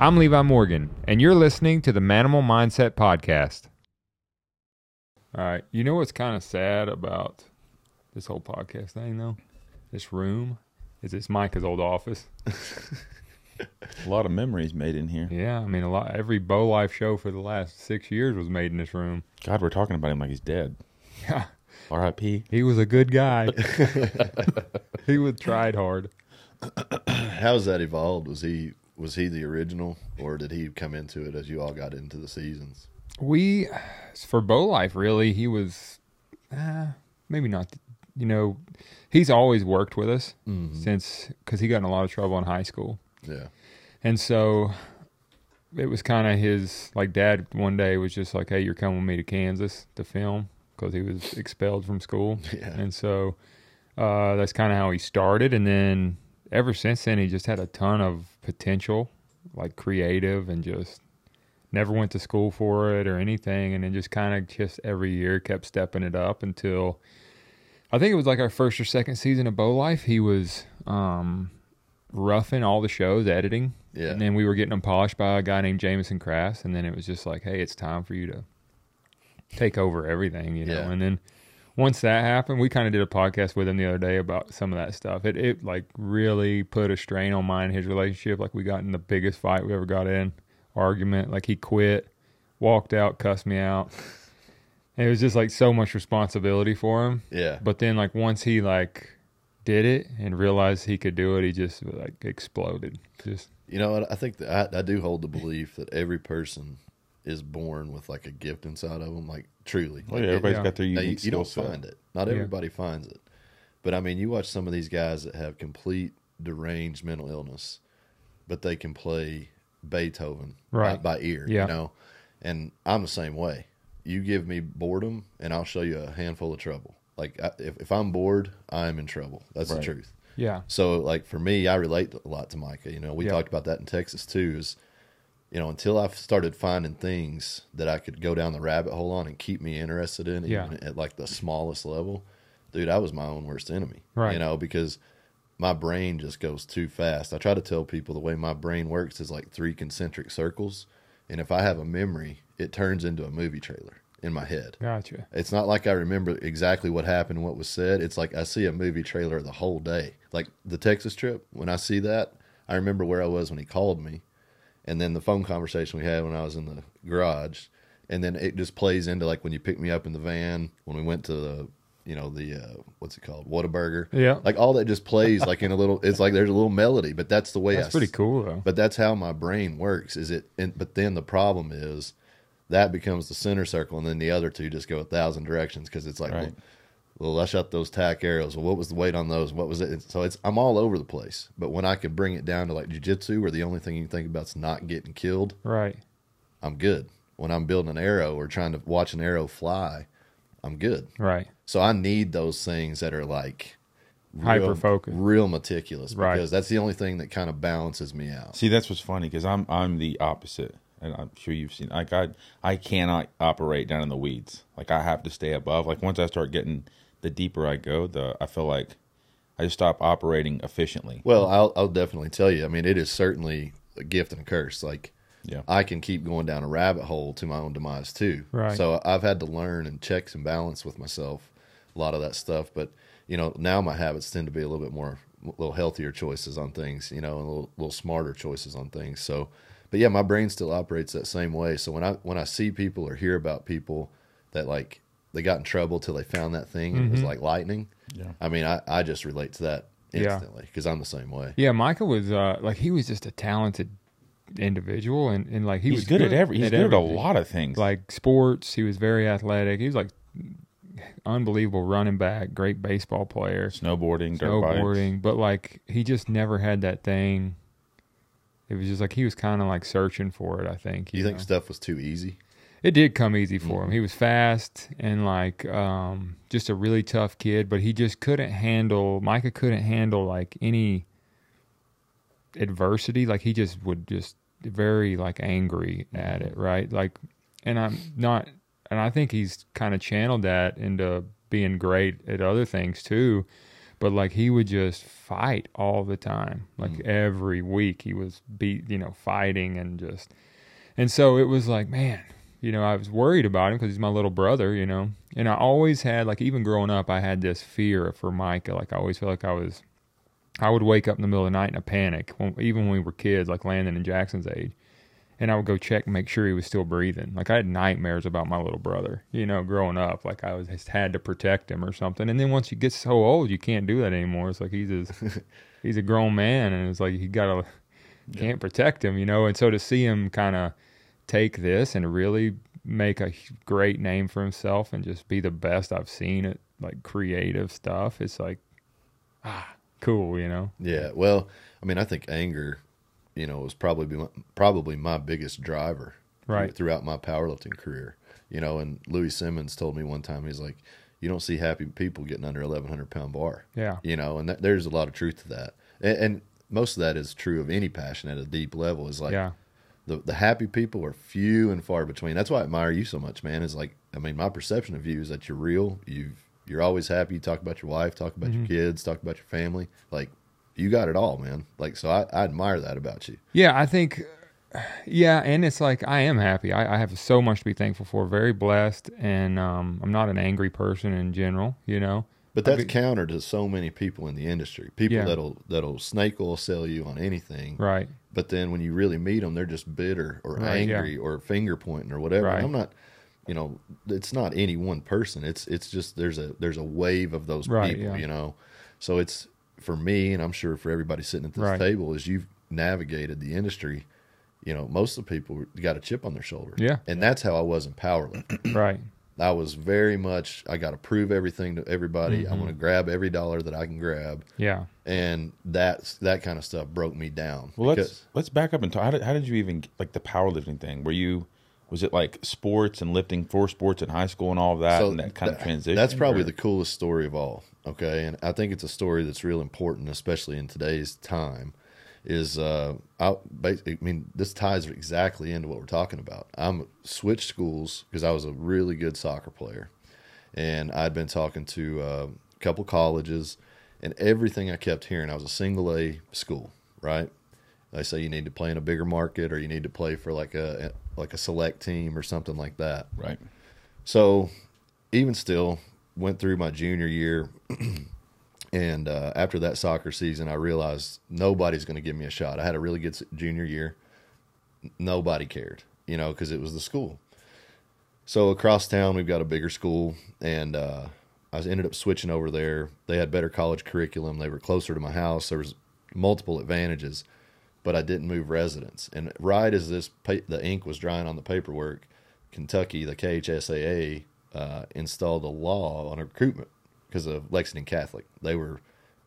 I'm Levi Morgan, and you're listening to the Manimal Mindset Podcast. All right. You know what's kind of sad about this whole podcast thing, though? This room is it's Micah's old office. A lot of memories made in here. Yeah, I mean, a lot. Every Bow Life show for the last six years was made in this room. God, we're talking about him like he's dead. Yeah, R.I.P. he was a good guy. he was tried hard. How's that evolved? Was he was he the original, or did he come into it as you all got into the seasons? We, for Bow Life, really, he was, uh, maybe not. You know, he's always worked with us since because he got in a lot of trouble in high school. Yeah, And so it was kind of his like dad one day was just like, "Hey, you're coming with me to Kansas to film because he was expelled from school." Yeah. And so uh, that's kind of how he started, and then ever since then, he just had a ton of potential, like creative, and just never went to school for it or anything, and then just kind of just every year kept stepping it up until I think it was like our first or second season of Bow Life. He was um, roughing all the shows, editing, yeah. and then we were getting them polished by a guy named Jameson Crass, and then it was just like, hey, it's time for you to take over everything, you know. Yeah. And then once that happened, we kind of did a podcast with him the other day about some of that stuff. It it like really put a strain on mine and his relationship. Like we got in the biggest fight we ever got in, argument. Like he quit, walked out, cussed me out. And it was just like so much responsibility for him. yeah, But then like once he like did it and realized he could do it, he just like exploded. Just you know. I think that I, I do hold the belief that every person is born with like a gift inside of them, like truly. Well, Like, yeah, it- everybody's yeah. got their Now, unique you, you don't set. find it. Not Yeah. everybody finds it. But I mean, you watch some of these guys that have complete deranged mental illness, but they can play Beethoven Right. by, by ear, Yeah. you know? And I'm the same way. You give me boredom, and I'll show you a handful of trouble. Like, I, if, if I'm bored, I'm in trouble. That's the truth. yeah. So, like for me, I relate a lot to Micah. You know, we Yeah. talked about that in Texas too. Is you know, until I started finding things that I could go down the rabbit hole on and keep me interested in, Yeah. even at like the smallest level, dude, I was my own worst enemy. Right. You know, because my brain just goes too fast. I try to tell people the way my brain works is like three concentric circles, and if I have a memory, it turns into a movie trailer in my head. Gotcha. It's not like I remember exactly what happened what was said. It's like I see a movie trailer the whole day. Like the Texas trip, when I see that, I remember where I was when he called me, and then the phone conversation we had when I was in the garage, and then it just plays into like when you picked me up in the van when we went to the, you know, the uh, what's it called, Whataburger. Yeah. Like all that just plays like in a little. It's like there's a little melody, but that's the way. That's I pretty cool though. but that's how my brain works. Is it? And, but then the problem is that becomes the center circle, and then the other two just go a thousand directions because it's like, Right. well, well, I shot those tack arrows. Well, what was the weight on those? What was it? So it's I'm all over the place. But when I can bring it down to like jujitsu, where the only thing you think about is not getting killed, Right. I'm good. When I'm building an arrow or trying to watch an arrow fly, I'm good. Right. So I need those things that are like real- Hyper-focused. real meticulous, Right. because that's the only thing that kind of balances me out. See, that's what's funny because I'm I'm the opposite, and I'm sure you've seen. Like I I cannot operate down in the weeds. Like I have to stay above. Like once I start getting, the deeper I go, the I feel like I just stop operating efficiently. Well, I'll I'll definitely tell you. I mean, it is certainly a gift and a curse. Like Yeah. I can keep going down a rabbit hole to my own demise too. Right. So I've had to learn and checks and balance with myself a lot of that stuff. But you know, now my habits tend to be a little bit more, a little healthier choices on things. You know, and a little, little smarter choices on things. So, but yeah, my brain still operates that same way. So when I when I see people or hear about people that like they got in trouble till they found that thing and it was like lightning. Yeah. I mean, I I just relate to that instantly because I'm the same way. Yeah, Michael was uh like he was just a talented individual and, and like he he's was good, at every. He's good at a lot of things. like sports. He was very athletic. He was like unbelievable running back, great baseball player, snowboarding, dirt snowboarding, but like he just never had that thing. It was just like he was kind of like searching for it. I think. Do you think know? stuff was too easy? It did come easy for Mm-hmm. him? He was fast and like um, just a really tough kid, but he just couldn't handle. Micah couldn't handle like any adversity. Like he just would just very like angry at it, right? Like, and I'm not, and I think he's kind of channeled that into being great at other things too. but like he would just fight all the time. Like Mm. every week he was beat, you know, fighting and just, and so it was like, man, you know, I was worried about him because he's my little brother, you know, and I always had like even growing up, I had this fear for Micah. Like I always felt like I was, I would wake up in the middle of the night in a panic, when, even when we were kids, like Landon and Jackson's age and I would go check and make sure he was still breathing. Like I had nightmares about my little brother, you know, growing up. Like I was just had to protect him or something. And then once you get so old, you can't do that anymore. It's like he's a, he's a grown man, and it's like you gotta can't protect him, you know. And so to see him kind of take this and really make a great name for himself and just be the best I've seen at like creative stuff, it's like ah cool, you know. Yeah. Well, I mean, I think anger, you know, was probably my, probably my biggest driver Right. throughout my powerlifting career. You know, and Louie Simmons told me one time, he's like, you don't see happy people getting under 1100 pound bar. Yeah. You know, and that, there's a lot of truth to that. And, and most of that is true of any passion at a deep level is like, yeah. The, the happy people are few and far between. That's why I admire you so much, man. Is like, I mean, my perception of you is that you're real. You you're always happy. You talk about your wife, talk about your kids, talk about your family. Like, you got it all, man. Like, so I, I admire that about you. Yeah, I think, yeah, and it's like I am happy. I, I have so much to be thankful for. Very blessed, and um, I'm not an angry person in general. You know, But that's counter to so many people in the industry. People Yeah. that'll that'll snake oil sell you on anything. right? But then when you really meet them, they're just bitter or Right, yeah. angry or finger pointing or whatever. Right. I'm not, you know, it's not any one person. It's it's just there's a there's a wave of those Right, people, yeah. you know. So it's for me, and I'm sure for everybody sitting at this table, as you've navigated the industry, you know, most of the people got a chip on their shoulder. Yeah. and that's how I was in powerlifting. Right. I was very much I got to prove everything to everybody. Mm-hmm. I want to grab every dollar that I can grab, Yeah. and that's that kind of stuff broke me down. Well, let's let's back up and talk. How did, how did you even like the powerlifting thing? Were you was it like sports and lifting for sports in high school and all of that, and that kind of transition? That's probably or- the coolest story of all. Okay, and I think it's a story that's real important, especially in today's time. Is uh, I, I mean, this ties exactly into what we're talking about. I'm switched schools because I was a really good soccer player, and I'd been talking to uh, a couple colleges, and everything I kept hearing, I was a single A school, right? They say you need to play in a bigger market, or you need to play for like a like a select team or something like that. right. So even still, went through my junior year, and uh, after that soccer season, I realized nobody's going to give me a shot. I had a really good junior year. Nobody cared, you know, because it was the school. So across town, we've got a bigger school, and uh, I ended up switching over there. They had better college curriculum. They were closer to my house. There was multiple advantages, but I didn't move residence. And right as this pa- the ink was drying on the paperwork, Kentucky, the KHSAA, uh, installed a law on recruitment because of Lexington Catholic. They were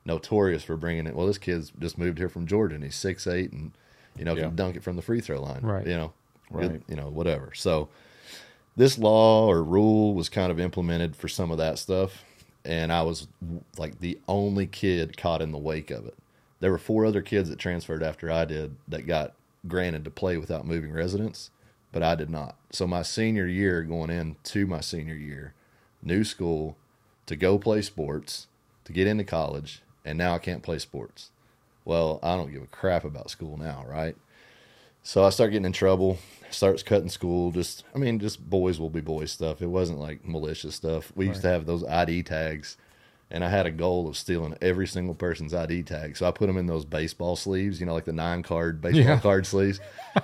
notorious for bringing it. Well, this kid's just moved here from Georgia, and he's six eight, and you know Yeah. can dunk it from the free throw line. Right. You know, good- Right. you know, whatever. So this law or rule was kind of implemented for some of that stuff, and I was like the only kid caught in the wake of it. There were four other kids that transferred after I did that got granted to play without moving residence, but I did not. So my senior year, going into my senior year, new school, to go play sports, to get into college, and now I can't play sports. Well, I don't give a crap about school now, right? So I start getting in trouble, starts cutting school. Just, I mean, just boys will be boys stuff. It wasn't like malicious stuff. We used to have those ID tags, and I had a goal of stealing every single person's ID tag. So I put them in those baseball sleeves, you know, like the nine card baseball Yeah. card sleeves.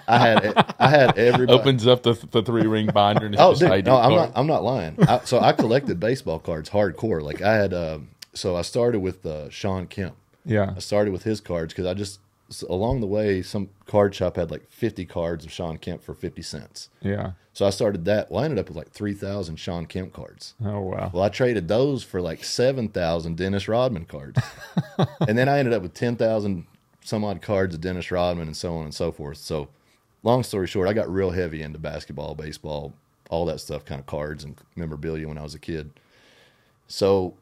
I had, I had everybody. Opens up the the three ring binder and it's Oh, just dude, ID no, I'm card. not. I'm not lying. I, so I collected baseball cards hardcore. Like I had. Um, so I started with uh, Shawn Kemp. Yeah. I started with his cards because I just s- along the way some card shop had like 50 cards of Shawn Kemp for 50 cents. Yeah. So I started that. Well, I ended up with like 3,000 Shawn Kemp cards. Oh wow. Well, I traded those for like 7,000 Dennis Rodman cards. and then I ended up with 10,000 some odd cards of Dennis Rodman and so on and so forth. So, long story short, I got real heavy into basketball, baseball, all that stuff, kind of cards and memorabilia when I was a kid. So,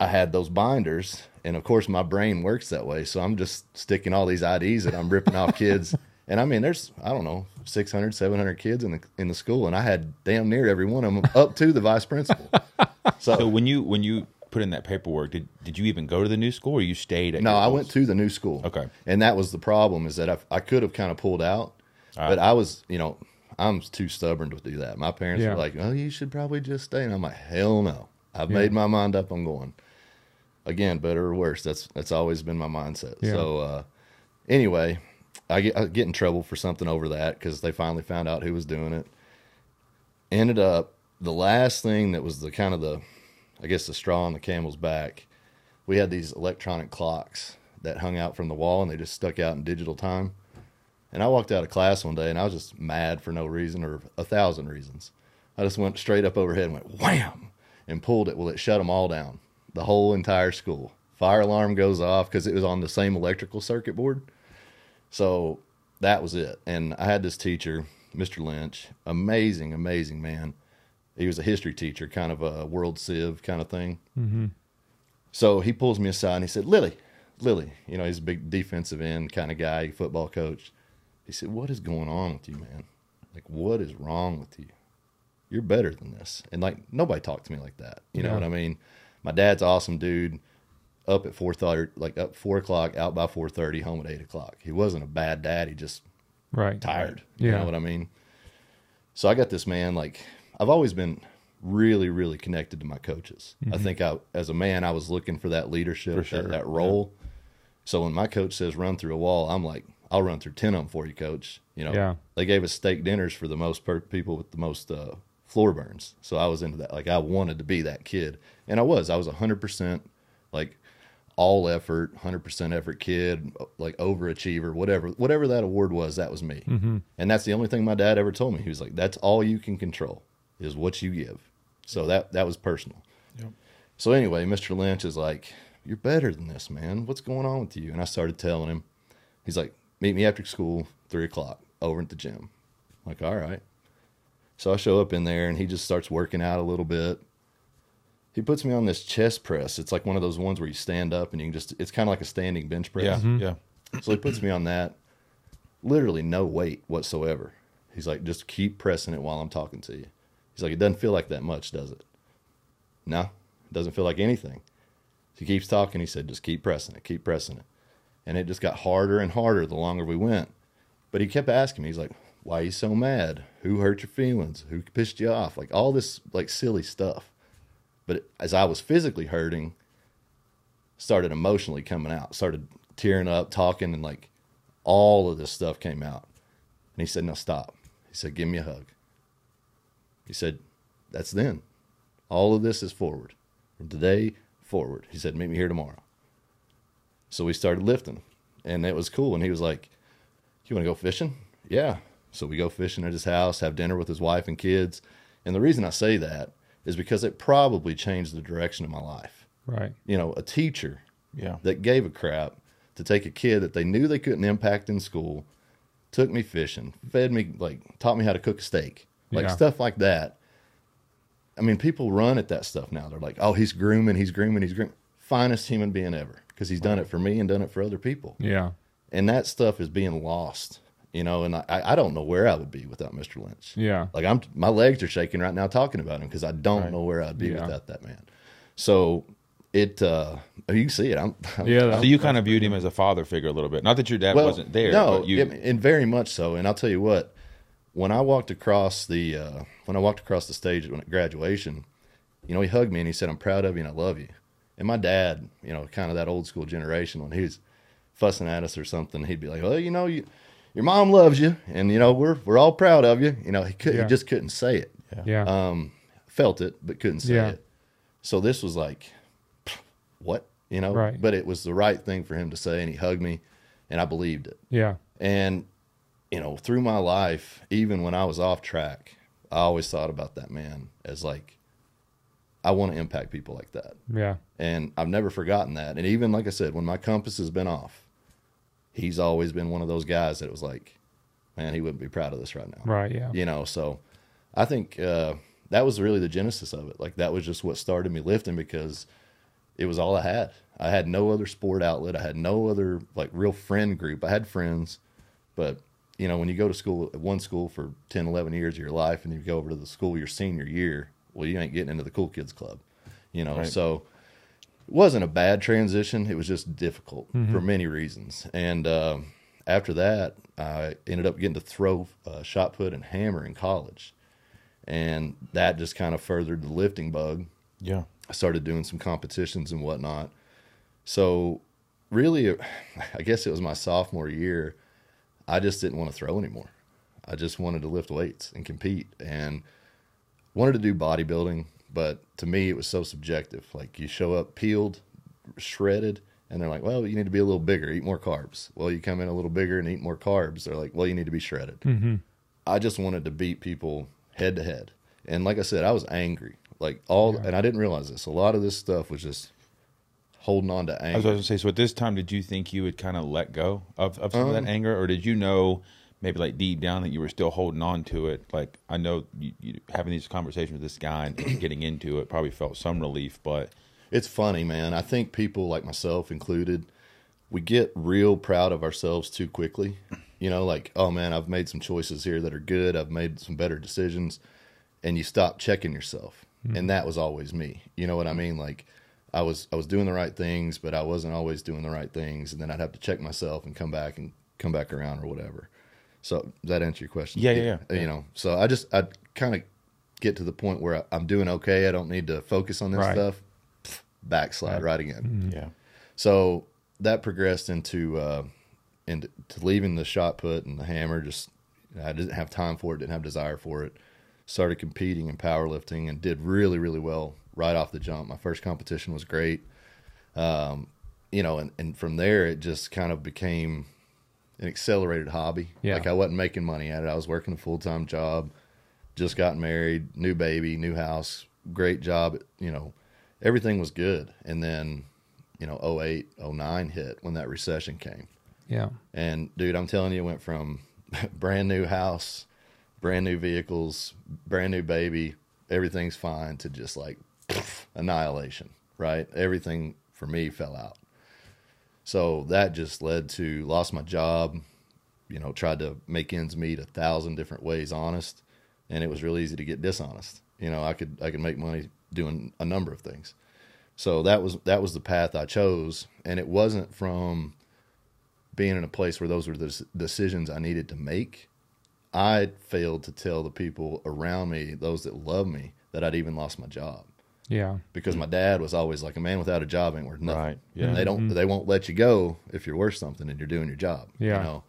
I had those binders, and of course, my brain works that way. So, I'm just sticking all these IDs that I'm ripping off kids. And I mean, there's, I don't know, 600, 700 kids in the, in the school, and I had damn near every one of them up to the vice principal. So when you when you put in that paperwork, did did you even go to the new school, or you stayed at? No, I went to the new school. Okay. And that was the problem is that I, I could have kind of pulled out, but I was, you know, I'm too stubborn to do that. My parents Yeah. were like, "Oh, you should probably just stay," and I'm like, "Hell no! I've made my mind up. I'm going." Again, better or worse, that's that's always been my mindset. Yeah. So, uh, anyway, I get I get in trouble for something over that because they finally found out who was doing it. Ended up the last thing that was the kind of the, I guess the straw on the camel's back. We had these electronic clocks that hung out from the wall and they just stuck out in digital time. And I walked out of class one day and I was just mad for no reason or a thousand reasons. I just went straight up overhead and went wham and pulled it. Well, it shut them all down, the whole entire school. Fire alarm goes off because it was on the same electrical circuit board. So that was it. And I had this teacher, Mr. Lynch, amazing, amazing man. He was a history teacher, kind of a world civ kind of thing. Mm-hmm. So he pulls me aside and he said, Lilly, Lilly, you know, he's a big defensive end kind of guy, football coach. He said, What is going on with you, man? Like, what is wrong with you? You're better than this. And like, nobody talked to me like that. You know what I mean? My dad's awesome dude. Up at four thirty, like up four o'clock, out by four thirty, home at eight o'clock. He wasn't a bad dad. He just Right. tired. You Yeah. know what I mean? So I got this man, like, I've always been really, really connected to my coaches. I think I, as a man, I was looking for that leadership, For sure, that, that role. So when my coach says run through a wall, I'm like, I'll run through 10 of them for you, coach. You know, Yeah. they gave us steak dinners for the most per- people with the most uh, floor burns. So I was into that. Like, I wanted to be that kid. And I was. I was 100% like all effort, 100% effort kid, like overachiever, whatever, whatever that award was, that was me. Mm-hmm. And that's the only thing my dad ever told me. He was like, that's all you can control is what you give. So that, that was personal. Yep. So anyway, Mr. Lynch is like, you're better than this, man. What's going on with you? And I started telling him, he's like, meet me after school, three o'clock over at the gym. I'm like, all right. So I show up in there and he just starts working out a little bit. He puts me on this chest press. It's like one of those ones where you stand up and you can just, it's kind of like a standing bench press. Yeah, Mm-hmm. yeah. So he puts me on that, literally no weight whatsoever. He's like, just keep pressing it while I'm talking to you. He's like, it doesn't feel like that much, does it? No, it doesn't feel like anything. So He keeps talking. He said, just keep pressing it, keep pressing it. And it just got harder and harder the longer we went. But he kept asking me, he's like, why are you so mad? Who hurt your feelings? Who pissed you off? Like all this like silly stuff. But as I was physically hurting, started emotionally coming out, started tearing up, talking, and like all of this stuff came out. And he said, "No, stop. He said, Give me a hug. He said, That's then. All of this is forward. From today forward. He said, Meet me here tomorrow. So we started lifting, and it was cool. And he was like, You want to go fishing? Yeah. So we go fishing at his house, have dinner with his wife and kids. And the reason I say that is because it probably changed the direction of my life. Right. You know, a teacher Yeah. that gave a crap to take a kid that they knew they couldn't impact in school, took me fishing, fed me, like, taught me how to cook a steak, like Yeah. stuff like that. I mean, people run at that stuff now. They're like, oh, he's grooming, he's grooming, he's grooming. Finest human being ever because he's done it for me and done it for other people. Yeah. And that stuff is being lost, you know, and I, I don't know where I would be without Mr. Lynch. Yeah. Like I'm, my legs are shaking right now talking about him because I don't Right. know where I'd be Yeah. without that man. So it, uh, you can see it. I'm, I'm Yeah. So you kind of viewed him as a father figure a little bit. Not that your dad well, wasn't there. No, but you, and very much so. And I'll tell you what, when I walked across the uh, when I walked across the stage at graduation, you know, he hugged me and he said, "I'm proud of you and I love you." And my dad, you know, kind of that old school generation, when he was fussing at us or something, he'd be like, "Well, you know, you, your mom loves you, and you know, we're we're all proud of you." You know, he could Yeah. he just couldn't say it. Yeah. Um, felt it, but couldn't say Yeah. it. So this was like, what? You know, Right. but it was the right thing for him to say, and he hugged me, and I believed it. yeah. And, you know, through my life, even when I was off track, I always thought about that man as like, I want to impact people like that. Yeah. And I've never forgotten that. And even, like I said, when my compass has been off, he's always been one of those guys that was like, man, he wouldn't be proud of this right now. Right. Yeah. You know, so I think uh, that was really the genesis of it. Like, that was just what started me lifting because it was all I had. I had no other sport outlet. I had no other like real friend group. I had friends, but you know, when you go to school at one school for 10, 11 years of your life and you go over to the school your senior year, well, you ain't getting into the cool kids club, you know? Right. So it wasn't a bad transition. It was just difficult Mm-hmm. for many reasons. And um, after that, I ended up getting to throw uh, shot put and hammer in college, and that just kind of furthered the lifting bug. Yeah. I started doing some competitions and whatnot. So, really, I guess it was my sophomore year. I just didn't want to throw anymore. I just wanted to lift weights and compete and wanted to do bodybuilding. But to me, it was so subjective. Like, you show up peeled, shredded, and they're like, well, you need to be a little bigger, eat more carbs. Well, you come in a little bigger and eat more carbs. They're like, well, you need to be shredded. Mm-hmm. I just wanted to beat people head to head. And like I said, I was angry. Like all, Yeah. and I didn't realize this. A lot of this stuff was just holding on to anger. I was going to say, so at this time, did you think you would kind of let go of, of some of Um, that anger, or did you know maybe like deep down that you were still holding on to it? Like I know you, you having these conversations with this guy and getting into it probably felt some relief, but It's funny, man. I think people like myself included, we get real proud of ourselves too quickly. You know, like, oh man, I've made some choices here that are good. I've made some better decisions. And you stop checking yourself. Hmm. And that was always me. You know what I mean? Like I was I was doing the right things, but I wasn't always doing the right things. And then I'd have to check myself and come back and come back around or whatever. So does that answer your question? Yeah, yeah, yeah. You know, so I just I kind of get to the point where I- I'm doing okay. I don't need to focus on this Right. stuff. Backslide right, again. yeah, So that progressed into uh, into to leaving the shot put and the hammer. Just I didn't have time for it. Didn't have desire for it. Started competing in powerlifting and did really really well right off the jump. My first competition was great. Um, you know, and, and from there it just kind of became an accelerated hobby. Yeah. Like I wasn't making money at it. I was working a full time job, just got married, new baby, new house, great job. You know, everything was good. And then, you know, 08, 09 hit when that recession came. Yeah. And dude, I'm telling you, it went from brand new house, brand new vehicles, brand new baby, everything's fine to just like annihilation, right? Everything for me fell out. So that just led to lost my job, you know, tried to make ends meet a thousand different ways honest, and it was real easy to get dishonest. You know, I could I could make money doing a number of things. So that was that was the path I chose, and it wasn't from being in a place where those were the decisions I needed to make. I failed to tell the people around me, those that love me, that I'd even lost my job Yeah. because my dad was always like a man without a job ain't worth nothing. Right, mm-hmm. yeah. And they don't mm-hmm. they won't let you go if you're worth something and you're doing your job. Yeah. You know.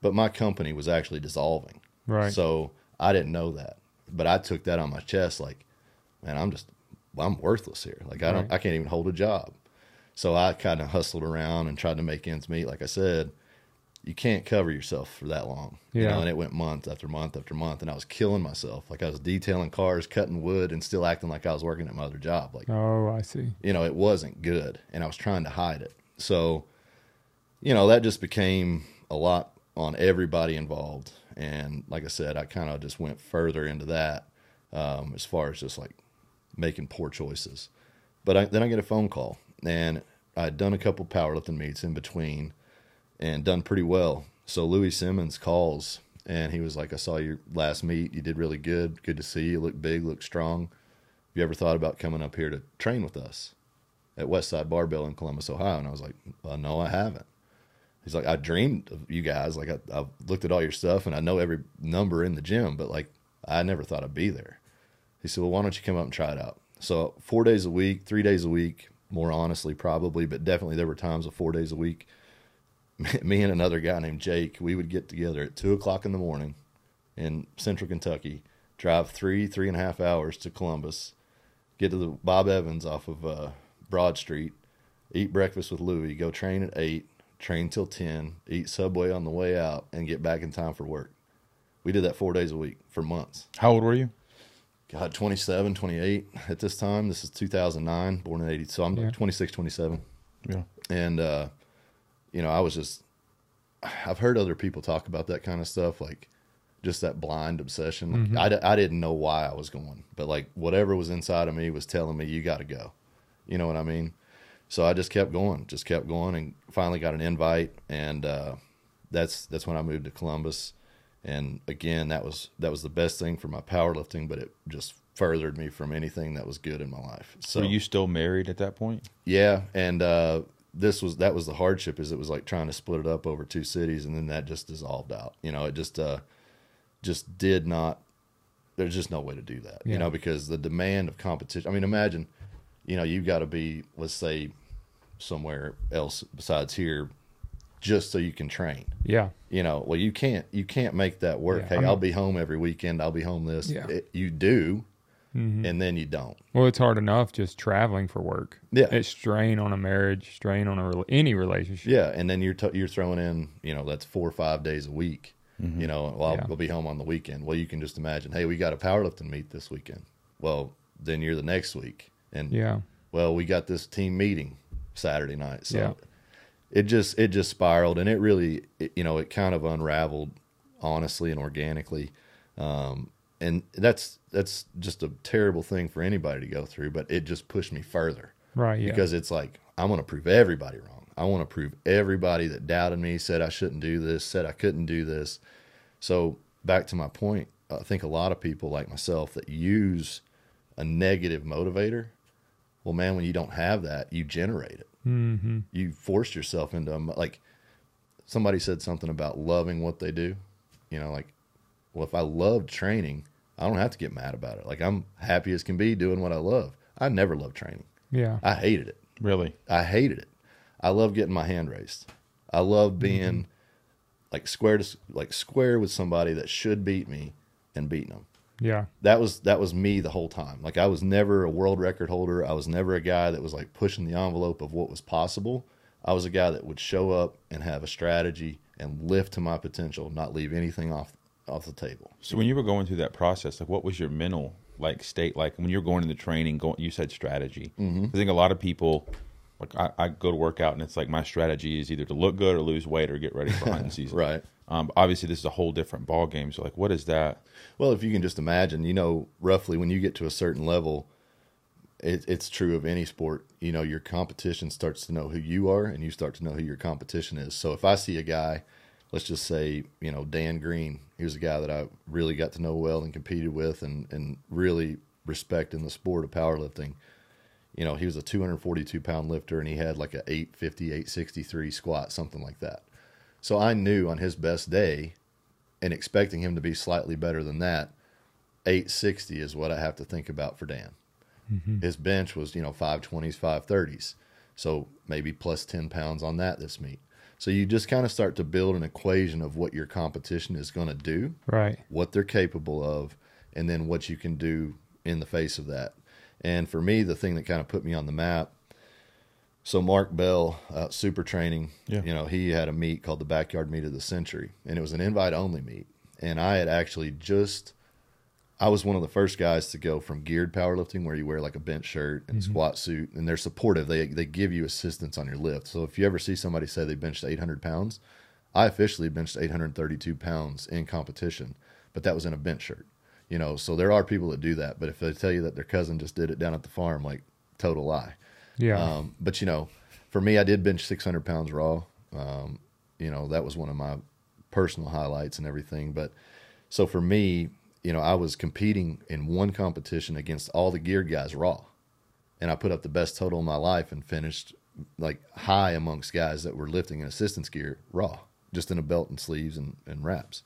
But my company was actually dissolving. Right. So I didn't know that. But I took that on my chest like, man, I'm just I'm worthless here. Like I don't Right. I can't even hold a job. So I kind of hustled around and tried to make ends meet. Like I said, you can't cover yourself for that long. You Yeah. know, and it went month after month after month and I was killing myself. Like I was detailing cars, cutting wood and still acting like I was working at my other job. Like Oh, I see. you know, it wasn't good and I was trying to hide it. So, you know, that just became a lot on everybody involved. And like I said, I kind of just went further into that um, as far as just like making poor choices. But I, then I get a phone call and I'd done a couple powerlifting meets in between and done pretty well. So Louie Simmons calls and he was like, I saw your last meet. You did really good. Good to see you. Look big, look strong. Have you ever thought about coming up here to train with us at Westside Barbell in Columbus, Ohio? And I was like, well, no, I haven't. He's like, I dreamed of you guys. Like, I, I've looked at all your stuff and I know every number in the gym, but like, I never thought I'd be there. He said, well, why don't you come up and try it out? So, four days a week, three days a week, more honestly, probably, but definitely there were times of four days a week. Me and another guy named Jake, we would get together at two o'clock in the morning in central Kentucky, drive three, three and a half hours to Columbus, get to the Bob Evans off of uh, Broad Street, eat breakfast with Louie, go train at eight, train till ten, eat Subway on the way out, and get back in time for work. We did that four days a week for months. How old were you? God, 27, 28 at this time. This is 2009, born in 80. So I'm Yeah. 26, 27. Yeah. And, uh, you know, I was just, I've heard other people talk about that kind of stuff, like just that blind obsession. Like, I, I didn't know why I was going, but like whatever was inside of me was telling me, you got to go. You know what I mean? So I just kept going, just kept going, and finally got an invite, and uh, that's that's when I moved to Columbus. And again, that was that was the best thing for my powerlifting, but it just furthered me from anything that was good in my life. So Were you still married at that point? yeah, and uh, this was that was the hardship is it was like trying to split it up over two cities, and then that just dissolved out. You know, it just uh, just did not. There's just no way to do that. You know, because the demand of competition. I mean, imagine, you know, you've got to be, let's say, somewhere else besides here, just so you can train. Yeah. You know, well, you can't you can't make that work. Yeah, hey, I mean- I'll be home every weekend. I'll be home this. Yeah. It- you do, Mhm. and then you don't. Well, it's hard enough just traveling for work. Yeah. It's strain on a marriage, strain on a rela- any relationship. Yeah, and then you're t- you're throwing in, you know, that's four or five days a week. You know, well, I'll, Yeah. we'll be home on the weekend. Well, you can just imagine, hey, we got a powerlifting meet this weekend. Well, then you're the next week, and Yeah. well, we got this team meeting Saturday night. So Yeah. it just it just spiraled, and it really, it, you know, it kind of unraveled honestly and organically. Um, and that's that's just a terrible thing for anybody to go through, but it just pushed me further Right. Yeah. because it's like I want to prove everybody wrong. I want to prove everybody that doubted me, said I shouldn't do this, said I couldn't do this. So back to my point, I think a lot of people like myself that use a negative motivator. Well, man, when you don't have that, you generate it. hmm You force yourself into a, like somebody said something about loving what they do. You know, like, well, if I loved training, I don't have to get mad about it. Like I'm happy as can be doing what I love. I never loved training. Yeah. I hated it. Really? I hated it. I love getting my hand raised. I love mm-hmm. being like square to like square with somebody that should beat me and beating them. Yeah. That was that was me the whole time. Like I was never a world record holder. I was never a guy that was like pushing the envelope of what was possible. I was a guy that would show up and have a strategy and lift to my potential, not leave anything off off the table. So when you were going through that process, like what was your mental like state like when you're going into training? Going, you said strategy. Mm-hmm. I think a lot of people, like I, I go to work out and it's like my strategy is either to look good or lose weight or get ready for hunting season. Right. Um, obviously, this is a whole different ball game. So like, what is that? Well, if you can just imagine, you know, roughly when you get to a certain level, it, it's true of any sport. You know, your competition starts to know who you are, and you start to know who your competition is. So if I see a guy, let's just say, you know, Dan Green, he was a guy that I really got to know well and competed with, and and really respect in the sport of powerlifting. You know, he was a 242 pound lifter, and he had like a 850, 863 squat, something like that. So I knew on his best day, and expecting him to be slightly better than that, 860 is what I have to think about for Dan. Mm-hmm. His bench was, you know, 520s, 530s. So maybe plus 10 pounds on that this meet. So you just kind of start to build an equation of what your competition is going to do, Right. what they're capable of, and then what you can do in the face of that. And for me, the thing that kind of put me on the map. So Mark Bell, uh, super training, Yeah. you know, he had a meet called the Backyard Meet of the Century, and it was an invite only meet. And I had actually just, I was one of the first guys to go from geared powerlifting, where you wear like a bench shirt and squat suit, and they're supportive. They they give you assistance on your lift. So if you ever see somebody say they benched 800 pounds, I officially benched 832 pounds in competition, but that was in a bench shirt. You know, so there are people that do that, but if they tell you that their cousin just did it down at the farm, like total lie. Yeah. Um, but you know, for me, I did bench 600 pounds raw. Um, you know, that was one of my personal highlights and everything. But so for me, you know, I was competing in one competition against all the geared guys raw, and I put up the best total in my life and finished like high amongst guys that were lifting in assistance gear raw, just in a belt and sleeves and, and wraps.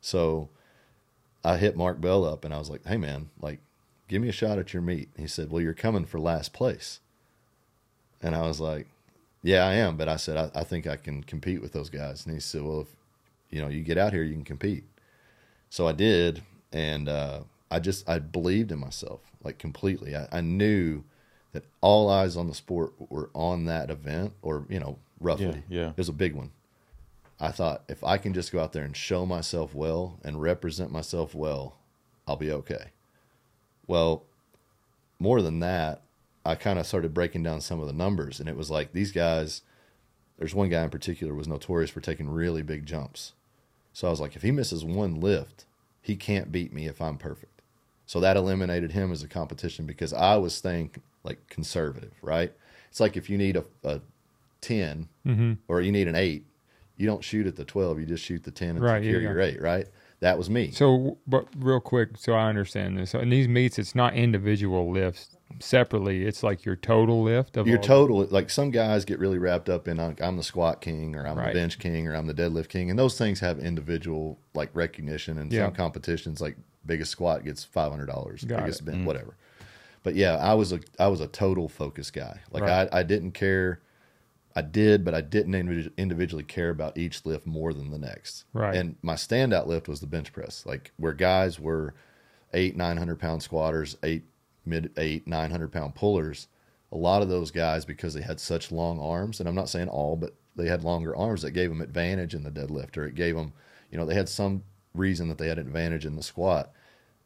So I hit Mark Bell up and I was like, "Hey man, like, give me a shot at your meet." He said, "Well, you're coming for last place." And I was like, "Yeah, I am," but I said, "I, I think I can compete with those guys." And he said, "Well, if you know you get out here, you can compete." So I did, and uh, I just I believed in myself like completely. I, I knew that all eyes on the sport were on that event, or you know, roughly, Yeah, yeah. it was a big one. I thought if I can just go out there and show myself well and represent myself well, I'll be okay. Well, more than that, I kind of started breaking down some of the numbers, and it was like these guys. There's one guy in particular was notorious for taking really big jumps. So I was like, if he misses one lift, he can't beat me if I'm perfect. So that eliminated him as a competition because I was staying like conservative, right? It's like if you need a, a 10 hmm or you need an eight, you don't shoot at the 12, you just shoot the 10 and Right, secure yeah, your eight, right? that was me. So, but real quick, so I understand this. So in these meets, it's not individual lifts separately. It's like your total lift of your all- total like some guys get really wrapped up in I'm the squat king or I'm Right. the bench king or I'm the deadlift king and those things have individual like recognition and Yeah. some competitions like biggest squat gets five hundred dollars Got biggest it. bench mm. whatever but yeah I was a I was a total focus guy like Right. I, I didn't care I did but I didn't individ- individually care about each lift more than the next Right. and my standout lift was the bench press like where guys were eight nine hundred pound squatters eight mid eight nine hundred pound pullers a lot of those guys because they had such long arms and i'm not saying all but they had longer arms that gave them advantage in the deadlift or it gave them you know they had some reason that they had an advantage in the squat.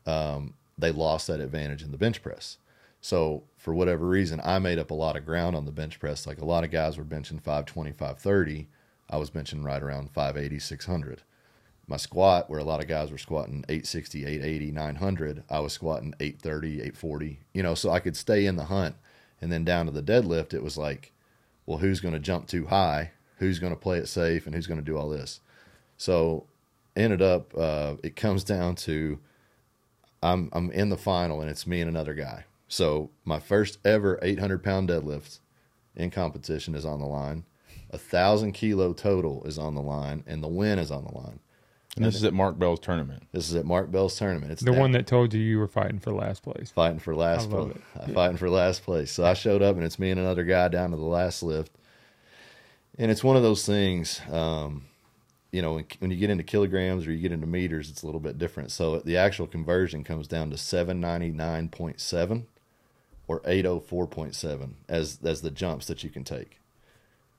Um, they lost that advantage in the bench press. So for whatever reason i made up a lot of ground on the bench press. Like a lot of guys were benching 520 530 i was benching right around 580 600 my squat where a lot of guys were squatting 860 880 900 i was squatting 830 840 you know so i could stay in the hunt. And then down to the deadlift it was like well who's going to jump too high? Who's going to play it safe? And who's going to do all this? So ended up uh, it comes down to i'm i'm in the final and it's me and another guy. So my first ever 800 pound deadlift in competition is on the line. A thousand kilo total is on the line and the win is on the line And this is at Mark Bell's tournament. this is at Mark Bell's tournament. It's The down- one that told you you were fighting for last place. fighting for last place. it. Fighting for last place. So I showed up and it's me and another guy down to the last lift. And it's one of those things, um, you know, when, when you get into kilograms or you get into meters, it's a little bit different. So the actual conversion comes down to 799.7 or 804.7 as as the jumps that you can take.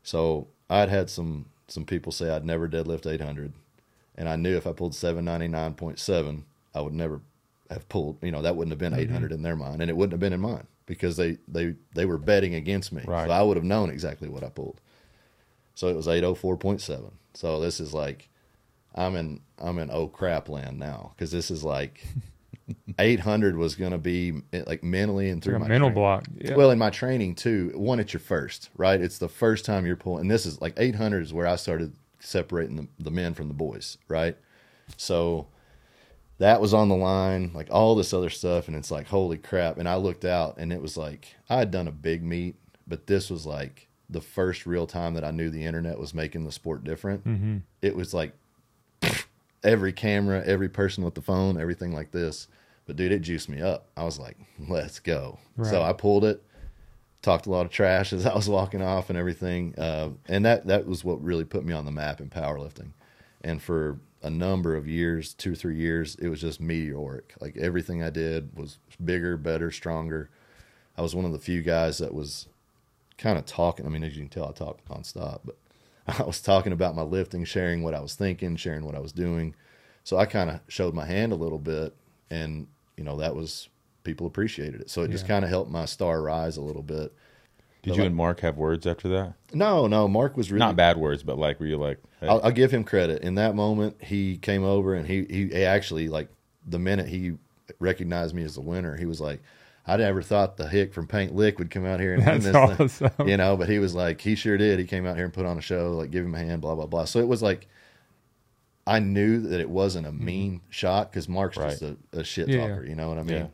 So I'd had some some people say I'd never deadlift 800, and I knew if I pulled 799.7, I would never have pulled. You know, that wouldn't have been 800 mm-hmm. in their mind, and it wouldn't have been in mine because they they they were betting against me. Right. So I would have known exactly what I pulled. So it was 804.7. So this is like I'm in I'm in oh crap land now because this is like 800 was going to be eh, like mentally and through my mental train- block. Yeah. well, in my training too, one, it's your first, right? It's the first time you're pulling. And this is like 800 is where I started separating the, the men from the boys, right? So that was on the line, like all this other stuff. And it's like, holy crap. And I looked out and it was like, I had done a big meet, but this was like the first real time that I knew the internet was making the sport different. Mm-hmm. It was like every camera, every person with the phone, everything like this. But dude, it juiced me up. I was like, let's go. So I pulled it, talked a lot of trash as I was walking off and everything. Uh, and that, that was what really put me on the map in powerlifting. And for a number of years, two or three years, it was just meteoric. Like everything I did was bigger, better, stronger. I was one of the few guys that was kind of talking. I mean, as you can tell, I talk nonstop, but I was talking about my lifting, sharing what I was thinking, sharing what I was doing. So I kind of showed my hand a little bit, and you know that was people appreciated it. So it just kind of helped my star rise a little bit. Did But you like- and Mark have words after that? No, no, Mark was really Not bad words, but like, were you like, hey, I'll, I'll give him credit. In that moment, he came over and he, he he actually like the minute he recognized me as the winner, he was like, "I never thought the hick from Paint Lick would come out here and win That's this thing." you know." But he was like, he sure did. He came out here and put on a show, like give him a hand, blah blah blah. So it was like, I knew that it wasn't a mean shot because Mark's just a, a shit Mm-hmm. Yeah, talker. You know what I mean? Yeah.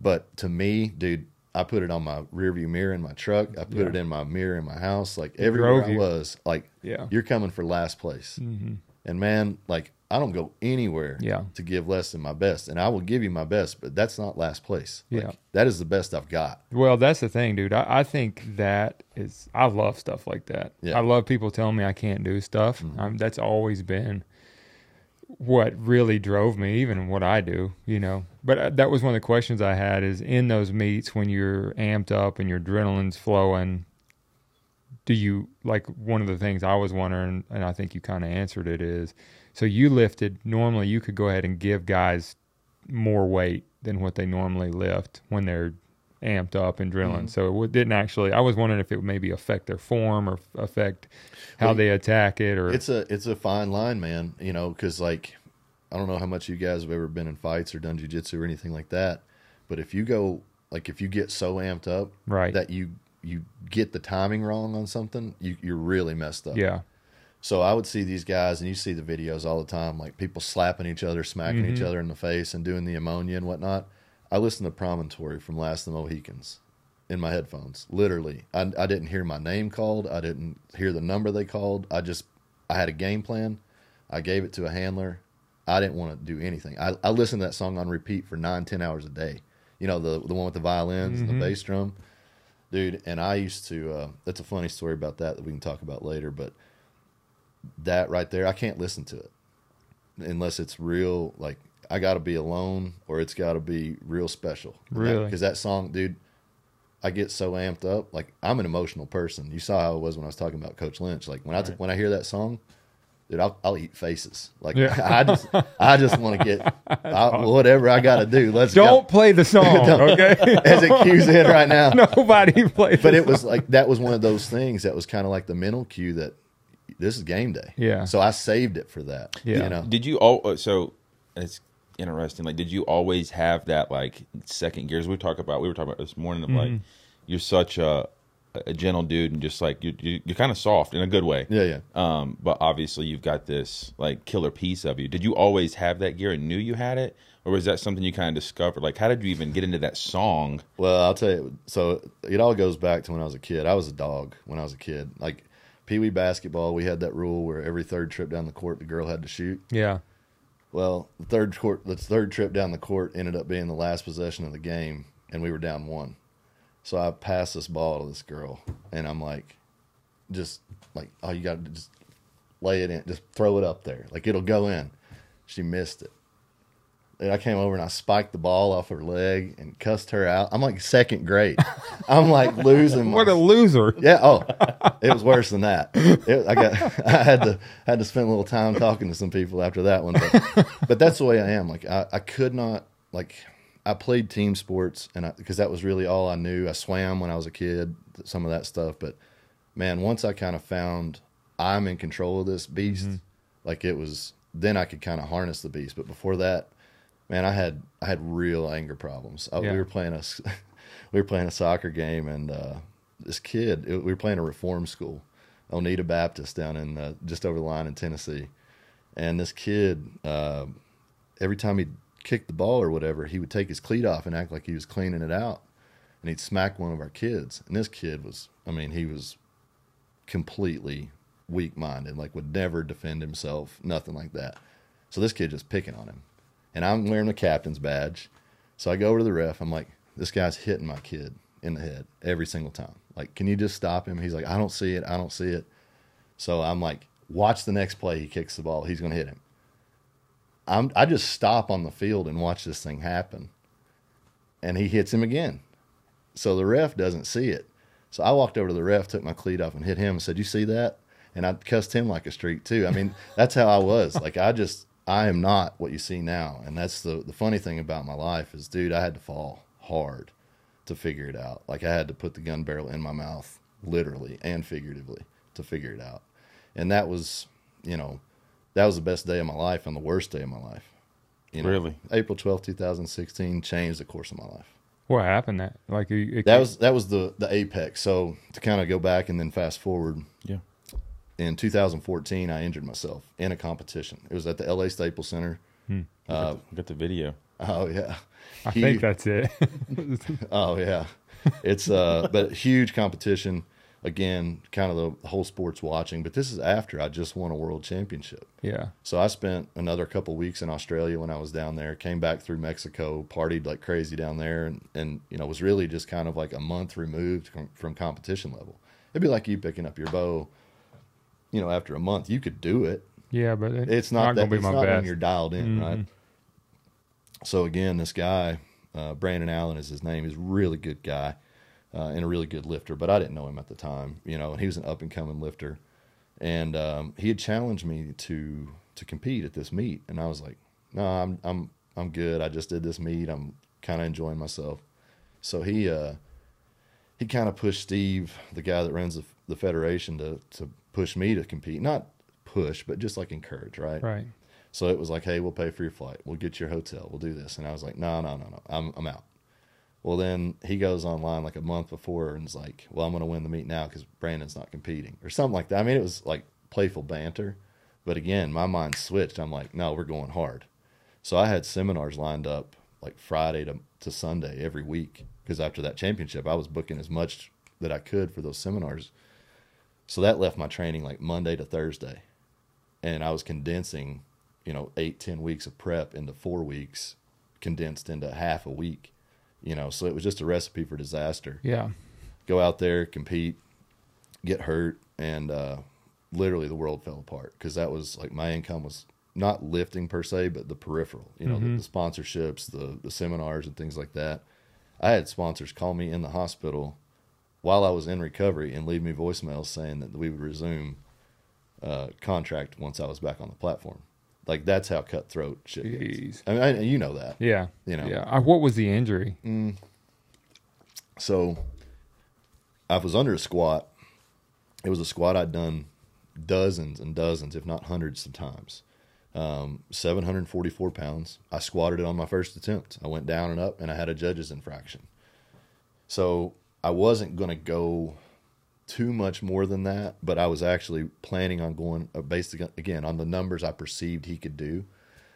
But to me, dude. I put it on my rearview mirror in my truck. I put Yeah. it in my mirror in my house. Like everywhere I was, like Yeah. you're coming for last place. Mm-hmm. And man, like I don't go anywhere Yeah. to give less than my best. And I will give you my best, but that's not last place. Like, Yeah. That is the best I've got. Well, that's the thing, dude. I, I think that is. I love stuff like that. Yeah. I love people telling me I can't do stuff. Um, that's always been what really drove me, even what I do. You know, but uh, that was one of the questions I had. Is in those meets when you're amped up and your adrenaline's flowing. Do you like one of the things I was wondering, and I think you kind of answered it is, so you lifted. Normally, you could go ahead and give guys more weight than what they normally lift when they're amped up and drilling. Mhm. So it didn't actually. I was wondering if it would maybe affect their form or f- affect how Well, they attack it, or It's a it's a fine line, man. You know, because like I don't know how much you guys have ever been in fights or done jujitsu or anything like that, but if you go like if you get so amped up right. that you you get the timing wrong on something, you you're really messed up. yeah, So I would see these guys, and you see the videos all the time, like people slapping each other, smacking each mm-hmm. other in the face, and doing the ammonia and whatnot. I listened to Promontory from Last of the Mohicans in my headphones. Literally, I, I didn't hear my name called. I didn't hear the number they called. I just I had a game plan. I gave it to a handler. I didn't want to do anything. I, I listened to that song on repeat for nine, ten hours a day. You know the the one with the violins and the bass drum, dude. And I used to. Uh, that's a funny story about that that we can talk about later. But that right there, I can't listen to it unless it's real. Like I got to be alone, or it's got to be real special. Really? Because that song, dude, I get so amped up. Like I'm an emotional person. You saw how it was when I was talking about Coach Lynch. Like when I when I hear that song, dude, I'll, I'll eat faces. Like Yeah. I just I just want to get I, whatever I got to do. Let's Don't play the song, okay? As it cues in right now. Nobody plays. But the it was song. like that was one of those things that was kind of like the mental cue that this is game day. Yeah. So I saved it for that. Yeah. You know. Did you all? uh, So it's interesting. Like, did you always have that like second gears? We talk about. We were talking about this morning of like Mm-hmm. you're such a a gentle dude and just like you, you you're kind of soft in a good way. Yeah. Yeah. Um, but obviously you've got this like killer piece of you. Did you always have that gear and knew you had it, or was that something you kind of discovered? Like, how did you even get into that song? Well, I'll tell you. So it all goes back to when I was a kid. I was a dog when I was a kid. Like Pee Wee basketball, we had that rule where every third trip down the court, the girl had to shoot. yeah. Well, the third court, the third trip down the court ended up being the last possession of the game, and we were down one. So I passed this ball to this girl, and I'm like, just like, oh, you got to just lay it in, just throw it up there, like it'll go in. She missed it. And I came over and I spiked the ball off her leg and cussed her out. I'm like second grade. I'm like losing. my What a loser. yeah. Oh, it was worse than that. It, I got. I had to had to spend a little time talking to some people after that one. But, but that's the way I am. Like I, I could not like. I played team sports and because that was really all I knew. I swam when I was a kid. Some of that stuff, but man, once I kind of found I'm in control of this beast, like it was. Then I could kind of harness the beast. But before that, man, I had I had real anger problems. I, Yeah. We were playing a we were playing a soccer game, and uh, this kid it- we were playing a reform school, Oneida Baptist down in uh, just over the line in Tennessee, and this kid uh, every time he'd kick the ball or whatever, he would take his cleat off and act like he was cleaning it out, and he'd smack one of our kids, and this kid was I mean he was completely weak minded, like would never defend himself, nothing like that. So this kid just picking on him. And I'm wearing the captain's badge. So I go over to the ref. I'm like, this guy's hitting my kid in the head every single time. Like, can you just stop him? He's like, I don't see it. I don't see it. So I'm like, watch the next play. He kicks the ball. He's going to hit him. I'm, I just stop on the field and watch this thing happen. And he hits him again. So the ref doesn't see it. So I walked over to the ref, took my cleat off, and hit him and said, You see that? And I cussed him like a streak too. I mean, that's how I was. Like I just I am not what you see now. And that's the the funny thing about my life is dude, I had to fall hard to figure it out. Like I had to put the gun barrel in my mouth, literally and figuratively, to figure it out. And that was, you know, that was the best day of my life and the worst day of my life. You know, Really? April twelfth, 2016 changed the course of my life. What happened? That like it, it- That was that was the the apex. So to kind of go back and then fast forward, Yeah. in 2014, I injured myself in a competition. It was at the LA Staples Center. Uh, got the video. Oh yeah, I Hu- think that's it. Oh yeah, it's uh, but huge competition. Again, kind of the whole sports watching. But this is after I just won a world championship. yeah. So I spent another couple weeks in Australia when I was down there. Came back through Mexico, partied like crazy down there, and, and you know was really just kind of like a month removed from, from competition level. It'd be like you picking up your bow. You know, after a month, you could do it. Yeah, but it- It's not, that, gonna be it's my not when you're dialed in, Mhm. right? So again, this guy, uh, Brandon Allen is his name. He's a really good guy uh, and a really good lifter, but I didn't know him at the time, you know. And he was an up and coming lifter, and um, he had challenged me to to compete at this meet, and I was like, no, I'm I'm I'm good. I just did this meet. I'm kind of enjoying myself. So he uh, he kind of pushed Steve, the guy that runs the, the federation, to to push me to compete. Not push, but just like encourage, right? Right. So it was like, hey, we'll pay for your flight. We'll get your hotel. We'll do this. And I was like, no, no, no, no. I'm, I'm out. Well, then he goes online like a month before and is like, well, I'm going to win the meet now because Brandon's not competing or something like that. I mean, it was like playful banter. But again, my mind switched. I'm like, no, we're going hard. So I had seminars lined up like Friday to, to Sunday every week because after that championship, I was booking as much that I could for those seminars. So that left my training like Monday to Thursday. And I was condensing, you know, eight, ten weeks of prep into four weeks, condensed into half a week. You know, so it was just a recipe for disaster. Yeah. Go out there, compete, get hurt, and uh, literally the world fell apart because that was like my income was not lifting per se, but the peripheral. You know, the, the sponsorships, the the seminars, and things like that. I had sponsors call me in the hospital while I was in recovery and leave me voicemails saying that we would resume uh, contract once I was back on the platform. Like that's how cutthroat shit gets. I mean, I, you know that. Yeah. You know. Yeah. Uh, what was the injury? So I was under a squat. It was a squat I'd done dozens and dozens, if not hundreds of times. Um, 744 pounds. I squatted it on my first attempt. I went down and up, and I had a judge's infraction. So I wasn't going to go too much more than that, but I was actually planning on going uh, based again on the numbers I perceived he could do.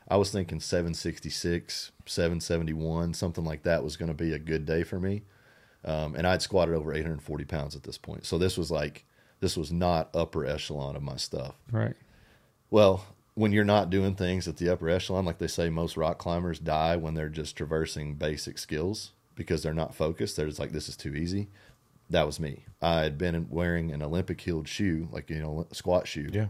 I was thinking 766, 771, something like that was going to be a good day for me. Um, and I'd squatted over 840 pounds at this point. So this was like, this was not upper echelon of my stuff. Right. Well, when you're not doing things at the upper echelon, like they say, most rock climbers die when they're just traversing basic skills because they're not focused. They're just like, this is too easy. That was me. I had been wearing an Olympic heeled shoe, like, you know, a squat shoe. Yeah.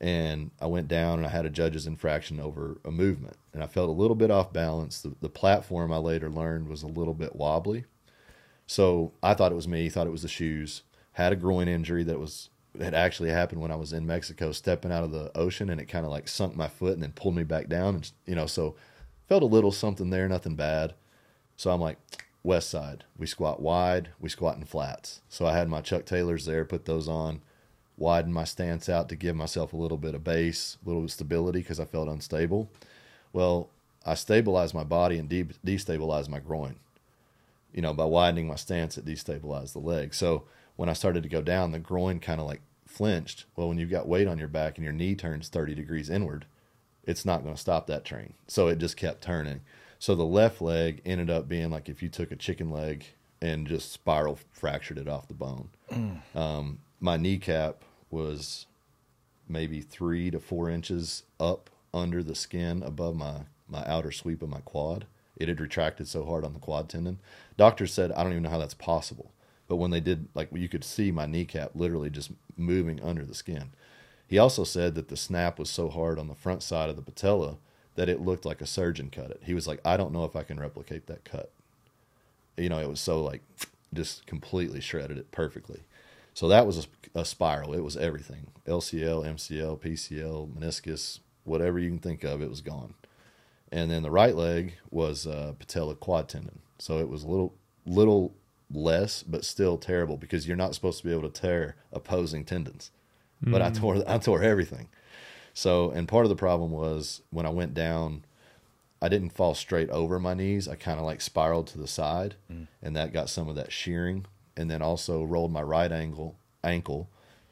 And I went down and I had a judge's infraction over a movement. And I felt a little bit off balance. The, the platform I later learned was a little bit wobbly. So I thought it was me, thought it was the shoes. Had a groin injury that was had actually happened when I was in Mexico, stepping out of the ocean, and it kind of like sunk my foot and then pulled me back down, and you know, so felt a little something there, nothing bad. So I'm like, West Side, we squat wide, we squat in flats. So I had my Chuck Taylors there, put those on, widened my stance out to give myself a little bit of base, a little stability because I felt unstable. Well, I stabilized my body and de- destabilized my groin you know, by widening my stance, it destabilized the leg. So when I started to go down, the groin kind of like flinched. Well, when you've got weight on your back and your knee turns 30 degrees inward, it's not going to stop that train. So it just kept turning. So the left leg ended up being like if you took a chicken leg and just spiral fractured it off the bone. Um, my kneecap was maybe three to four inches up under the skin above my, my outer sweep of my quad. It had retracted so hard on the quad tendon. Doctors said, I don't even know how that's possible. But when they did, like, you could see my kneecap literally just moving under the skin. He also said that the snap was so hard on the front side of the patella that it looked like a surgeon cut it. He was like, I don't know if I can replicate that cut. You know, it was so like just completely shredded it perfectly. So that was a, a spiral. It was everything LCL, MCL, PCL, meniscus, whatever you can think of, it was gone. And then the right leg was uh, patella quad tendon. So it was a little, little less, but still terrible because you're not supposed to be able to tear opposing tendons. But I tore, I tore everything. So, and part of the problem was when I went down, I didn't fall straight over my knees. I kind of like spiraled to the side, mm. and that got some of that shearing. And then also rolled my right ankle, ankle,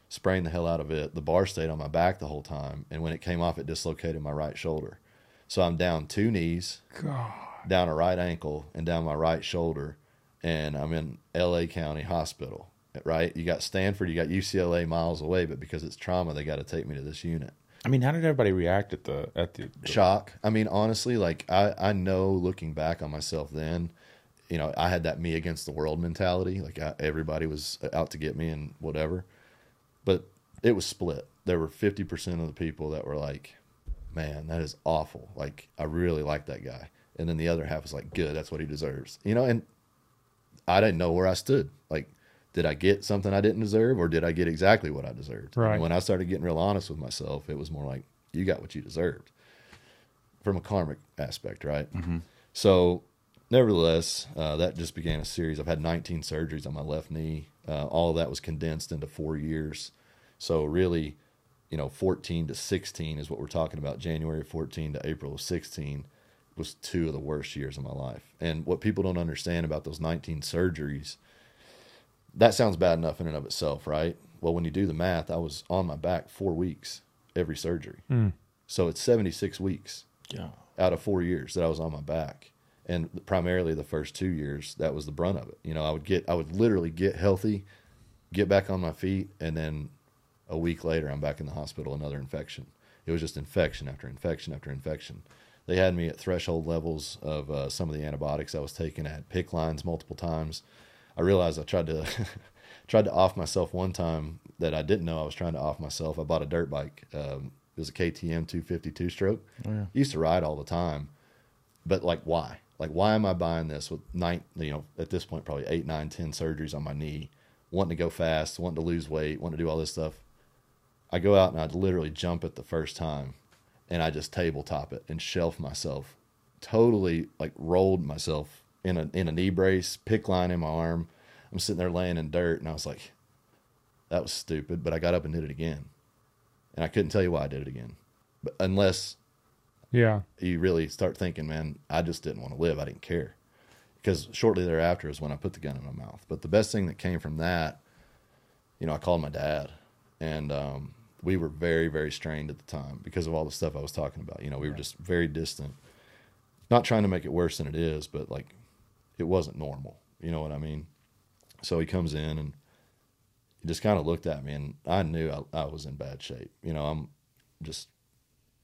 sprained the hell out of it. The bar stayed on my back the whole time, and when it came off, it dislocated my right shoulder. So I'm down two knees, God. down a right ankle, and down my right shoulder, and I'm in L.A. County Hospital. Right, you got Stanford, you got UCLA miles away, but because it's trauma, they got to take me to this unit I mean, how did everybody react at the at the, the shock. I mean, honestly, like I, I know looking back on myself then, you know, I had that me against the world mentality. Like I, everybody was out to get me and whatever, but it was split. There were 50% of the people that were like, man, that is awful. Like I really like that guy. And then the other half was like, good, that's what he deserves. You know, and I didn't know where I stood. Like, did I get something I didn't deserve or did I get exactly what I deserved? Right. And when I started getting real honest with myself, it was more like, you got what you deserved from a karmic aspect, right? So, nevertheless, uh, that just began a series. I've had 19 surgeries on my left knee. Uh, all of that was condensed into four years. So, really, you know, 14 to 16 is what we're talking about. January 14 to April of 16 was two of the worst years of my life. And what people don't understand about those 19 surgeries, that sounds bad enough in and of itself, right? well, when you do the math, I was on my back four weeks every surgery. So it's 76 weeks Yeah. out of four years that I was on my back. And primarily the first two years, that was the brunt of it. You know, I would get, I would literally get healthy, get back on my feet, and then a week later, I'm back in the hospital, another infection. It was just infection after infection after infection. They had me at threshold levels of uh, some of the antibiotics I was taking. I had PICC lines multiple times. I realized I tried to tried to off myself one time that I didn't know I was trying to off myself. I bought a dirt bike. Um, it was a KTM 252 stroke. Used to ride all the time, but like why? Like why am I buying this with nine? You know, at this point probably eight, nine, ten surgeries on my knee, wanting to go fast, wanting to lose weight, wanting to do all this stuff. I go out and I'd literally jump it the first time, and I just tabletop it and shelf myself, totally like rolled myself in a in a knee brace, PICC line in my arm. I'm sitting there laying in dirt, and I was like, that was stupid. But I got up and did it again, and I couldn't tell you why I did it again, but unless Yeah. you really start thinking, man, I just didn't want to live. I didn't care. Because shortly thereafter is when I put the gun in my mouth. But the best thing that came from that, you know, I called my dad, and um, we were very, very strained at the time because of all the stuff I was talking about. You know, we were just very distant. Not trying to make it worse than it is, but like it wasn't normal. You know what I mean? So he comes in and he just kind of looked at me, and I knew I, I was in bad shape. You know, I'm just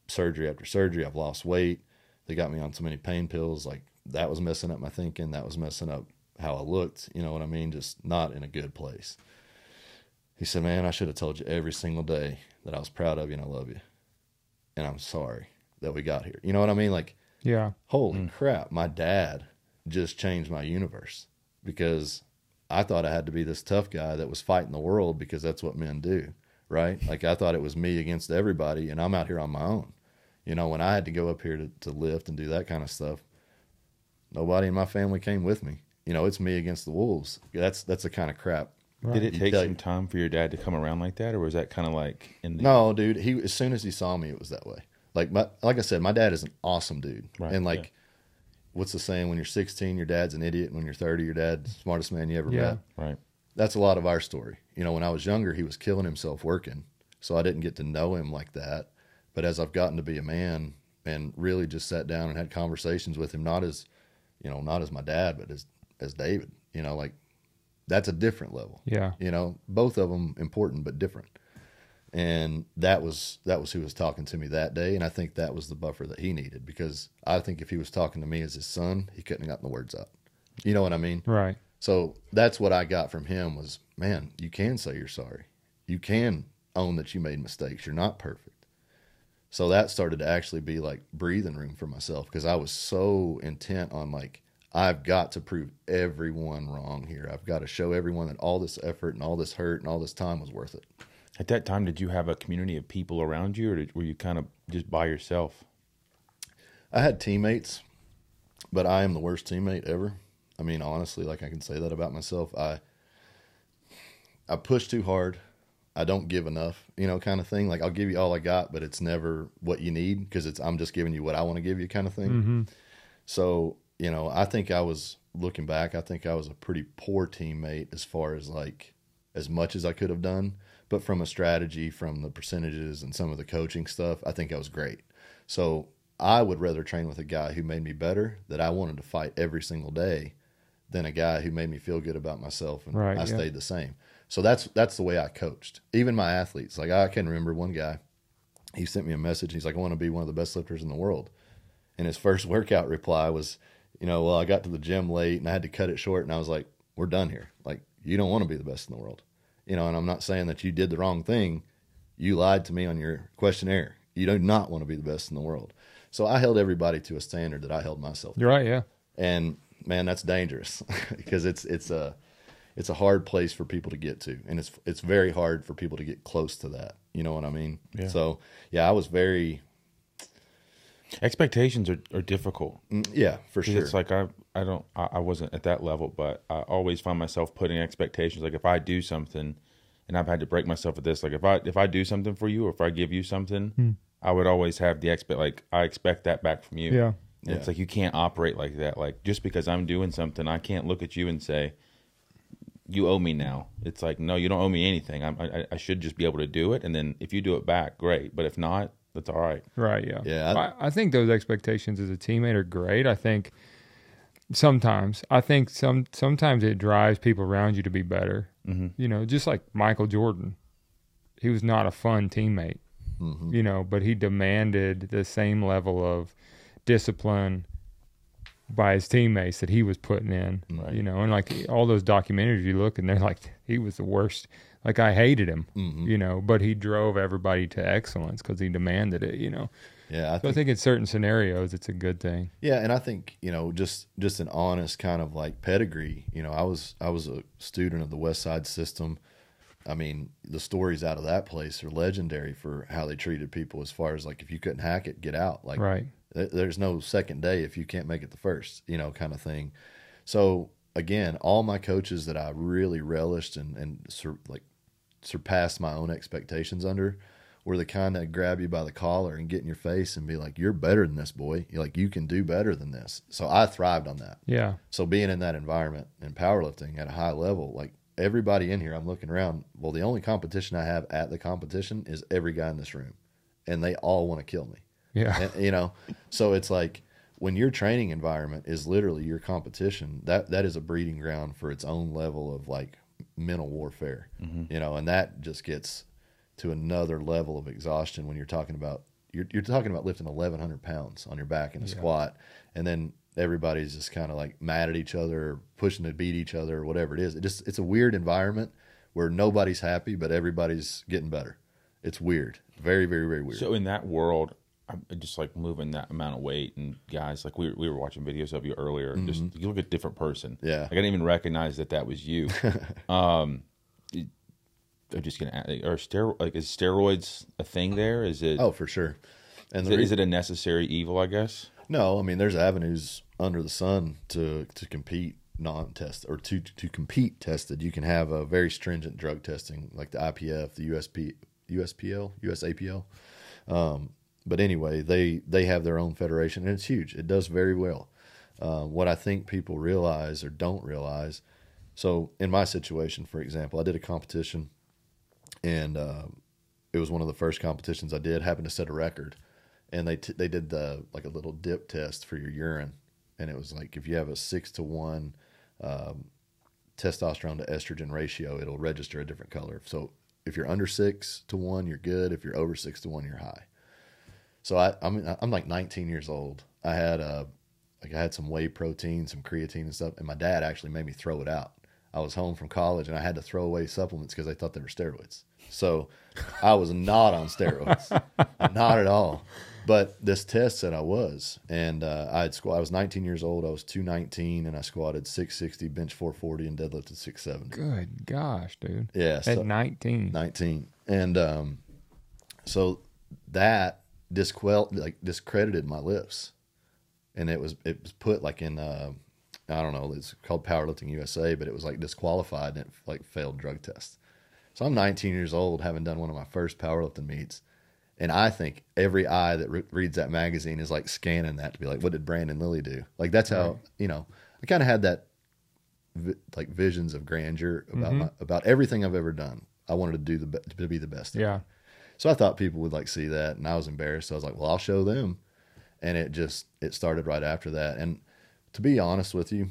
surgery after surgery. I've lost weight. They got me on so many pain pills. Like that was messing up my thinking. That was messing up how I looked. You know what I mean? Just not in a good place. He said, Man, I should have told you every single day that I was proud of you and I love you. And I'm sorry that we got here. You know what I mean? Like, Yeah. holy mm. crap, my dad just changed my universe because I thought I had to be this tough guy that was fighting the world because that's what men do, right? Like I thought it was me against everybody and I'm out here on my own. You know, when I had to go up here to, to lift and do that kind of stuff, nobody in my family came with me. You know, it's me against the wolves. That's that's the kind of crap. Did it take some time for your dad to come around like that, or was that kind of like in the No, dude. He as soon as he saw me, it was that way. Like my, like I said, my dad is an awesome dude. Right, and like, yeah. What's the saying? When you're 16, your dad's an idiot. When you're 30, your dad's the smartest man you ever Yeah. met. right? That's a lot of our story. You know, when I was younger, he was killing himself working, so I didn't get to know him like that. But as I've gotten to be a man and really just sat down and had conversations with him, not as, you know, not as my dad, but as as David. You know, like that's a different level Yeah. you know both of them important but different and that was that was who was talking to me that day. And i think that was the buffer that he needed because i think if he was talking to me as his son he couldn't have gotten the words out you know what i mean? Right. so that's what i got from him was man you can say you're sorry. You can own that you made mistakes. You're not perfect. So that started to actually be like breathing room for myself because i was so intent on like i've got to prove everyone wrong here. I've got to show everyone that all this effort and all this hurt and all this time was worth it At that time, did you have a community of people around you, or did, were you kind of just by yourself? I had teammates, but I am the worst teammate ever. I mean, honestly, like I can say that about myself. I I push too hard. I don't give enough, you know, kind of thing. Like I'll give you all I got, but it's never what you need because it's I'm just giving you what I want to give you, kind of thing. Mm-hmm. So you know, I think I was looking back. I think I was a pretty poor teammate as far as like as much as I could have done, but from a strategy, from the percentages and some of the coaching stuff, I think I was great. So I would rather train with a guy who made me better, that I wanted to fight every single day, than a guy who made me feel good about myself and Right, I yeah. stayed the same. So that's that's the way I coached. Even my athletes, like I can remember one guy, he sent me a message. And he's like, I want to be one of the best lifters in the world. And his first workout reply was, you know, well, I got to the gym late and I had to cut it short. And I was like, we're done here. Like, you don't want to be the best in the world. You know, and I'm not saying that you did the wrong thing. You lied to me on your questionnaire. You do not want to be the best in the world. So I held everybody to a standard that I held myself. You're right. Yeah. And man, that's dangerous because it's it's a it's a hard place for people to get to, and it's it's very hard for people to get close to that. You know what I mean? Yeah. So yeah, I was very Expectations are, are difficult. mm, yeah for sure. It's like I I don't I, I wasn't at that level, but I always find myself putting expectations. Like if I do something, and I've had to break myself at this. Like if I if I do something for you, or if I give you something, I would always have the expect like I expect that back from you. Yeah. And It's like you can't operate like that. Like just because I'm doing something, I can't look at you and say, you owe me now. It's like, no, you don't owe me anything. I'm, I, I should just be able to do it. And then if you do it back, great. But if not, that's all right. Right. Yeah. Yeah, I- I, think those expectations as a teammate are great. I think sometimes, I think some sometimes it drives people around you to be better. Mm-hmm. You know, just like Michael Jordan, he was not a fun teammate. Mhm. You know, but he demanded the same level of discipline by his teammates that he was putting in. Right. You know, and like all those documentaries you look and they're like he was the worst. Like I hated him. Mhm. You know, but he drove everybody to excellence because he demanded it. You know. Yeah, I So I think, think in certain scenarios, it's a good thing. yeah, and I think you know just just an honest kind of like pedigree. You know, I was I was a student of the West Side system. I mean, the stories out of that place are legendary for how they treated people. As far as like, if you couldn't hack it, get out. Like, right. th- there's no second day if you can't make it the first. You know, kind of thing. So again, all my coaches that I really relished and and sur- like surpassed my own expectations under were the kind that grab you by the collar and get in your face and be like, "You're better than this, boy. You're like you can do better than this." So I thrived on that. Yeah. So being in that environment and powerlifting at a high level, like everybody in here, I'm looking around. Well, the only competition I have at the competition is every guy in this room, and they all want to kill me. Yeah. And, you know, so it's like when your training environment is literally your competition, that that is a breeding ground for its own level of like mental warfare. Mm-hmm. You know, and that just gets to another level of exhaustion when you're talking about you're you're talking about lifting 1100 pounds on your back in a Yeah. squat, and then everybody's just kind of like mad at each other, or pushing to beat each other, or whatever it is. It just it's a weird environment where nobody's happy, but everybody's getting better. It's weird, very very very weird. So in that world, I'm just like moving that amount of weight and guys, like we were, we were watching videos of you earlier. and Just you look a different person. Mm-hmm. Yeah. Like I didn't even recognize that that was you. um, I'm just gonna add, are steroid like is steroids a thing there? Is it? oh, for sure. And is the it, re- is it a necessary evil? I guess. No, I mean there's avenues under the sun to to compete non-test or to to compete tested. You can have a very stringent drug testing like the IPF, the USP, USPL, USAPL. Um, but anyway, they they have their own federation and it's huge. It does very well. Uh, what I think people realize or don't realize. So in my situation, for example, I did a competition, and uh, it was one of the first competitions I did. Happened to set a record, and they t- they did the like a little dip test for your urine, and it was like if you have a six to one um, testosterone to estrogen ratio, it'll register a different color. So if you're under six to one, you're good. If you're over six to one, you're high. So I, I'm I'm like 19 years old. I had a like I had some whey protein, some creatine and stuff, and my dad actually made me throw it out. I was home from college and I had to throw away supplements because they thought they were steroids. So I was not on steroids, not at all. But this test said I was, and uh, I had squat. I was 19 years old. I was 219, and I squatted 660, bench 440, and deadlifted 670. Good gosh, dude. Yeah, At so- 19. 19 and um so that disquel like discredited my lifts and it was it was put like in uh i don't know it's called powerlifting usa but it was like disqualified and it like failed drug tests. so i'm 19 years old having done one of my first powerlifting meets and i think every eye that re- reads that magazine is like scanning that to be like what did brandon lilly do like that's how Right. you know i kind of had that vi- like visions of grandeur about my, about everything I've ever done. I wanted to do the be- to be the best. Yeah. So I thought people would like see that, and I was embarrassed. So I was like, "Well, I'll show them," and it just it started right after that. And to be honest with you,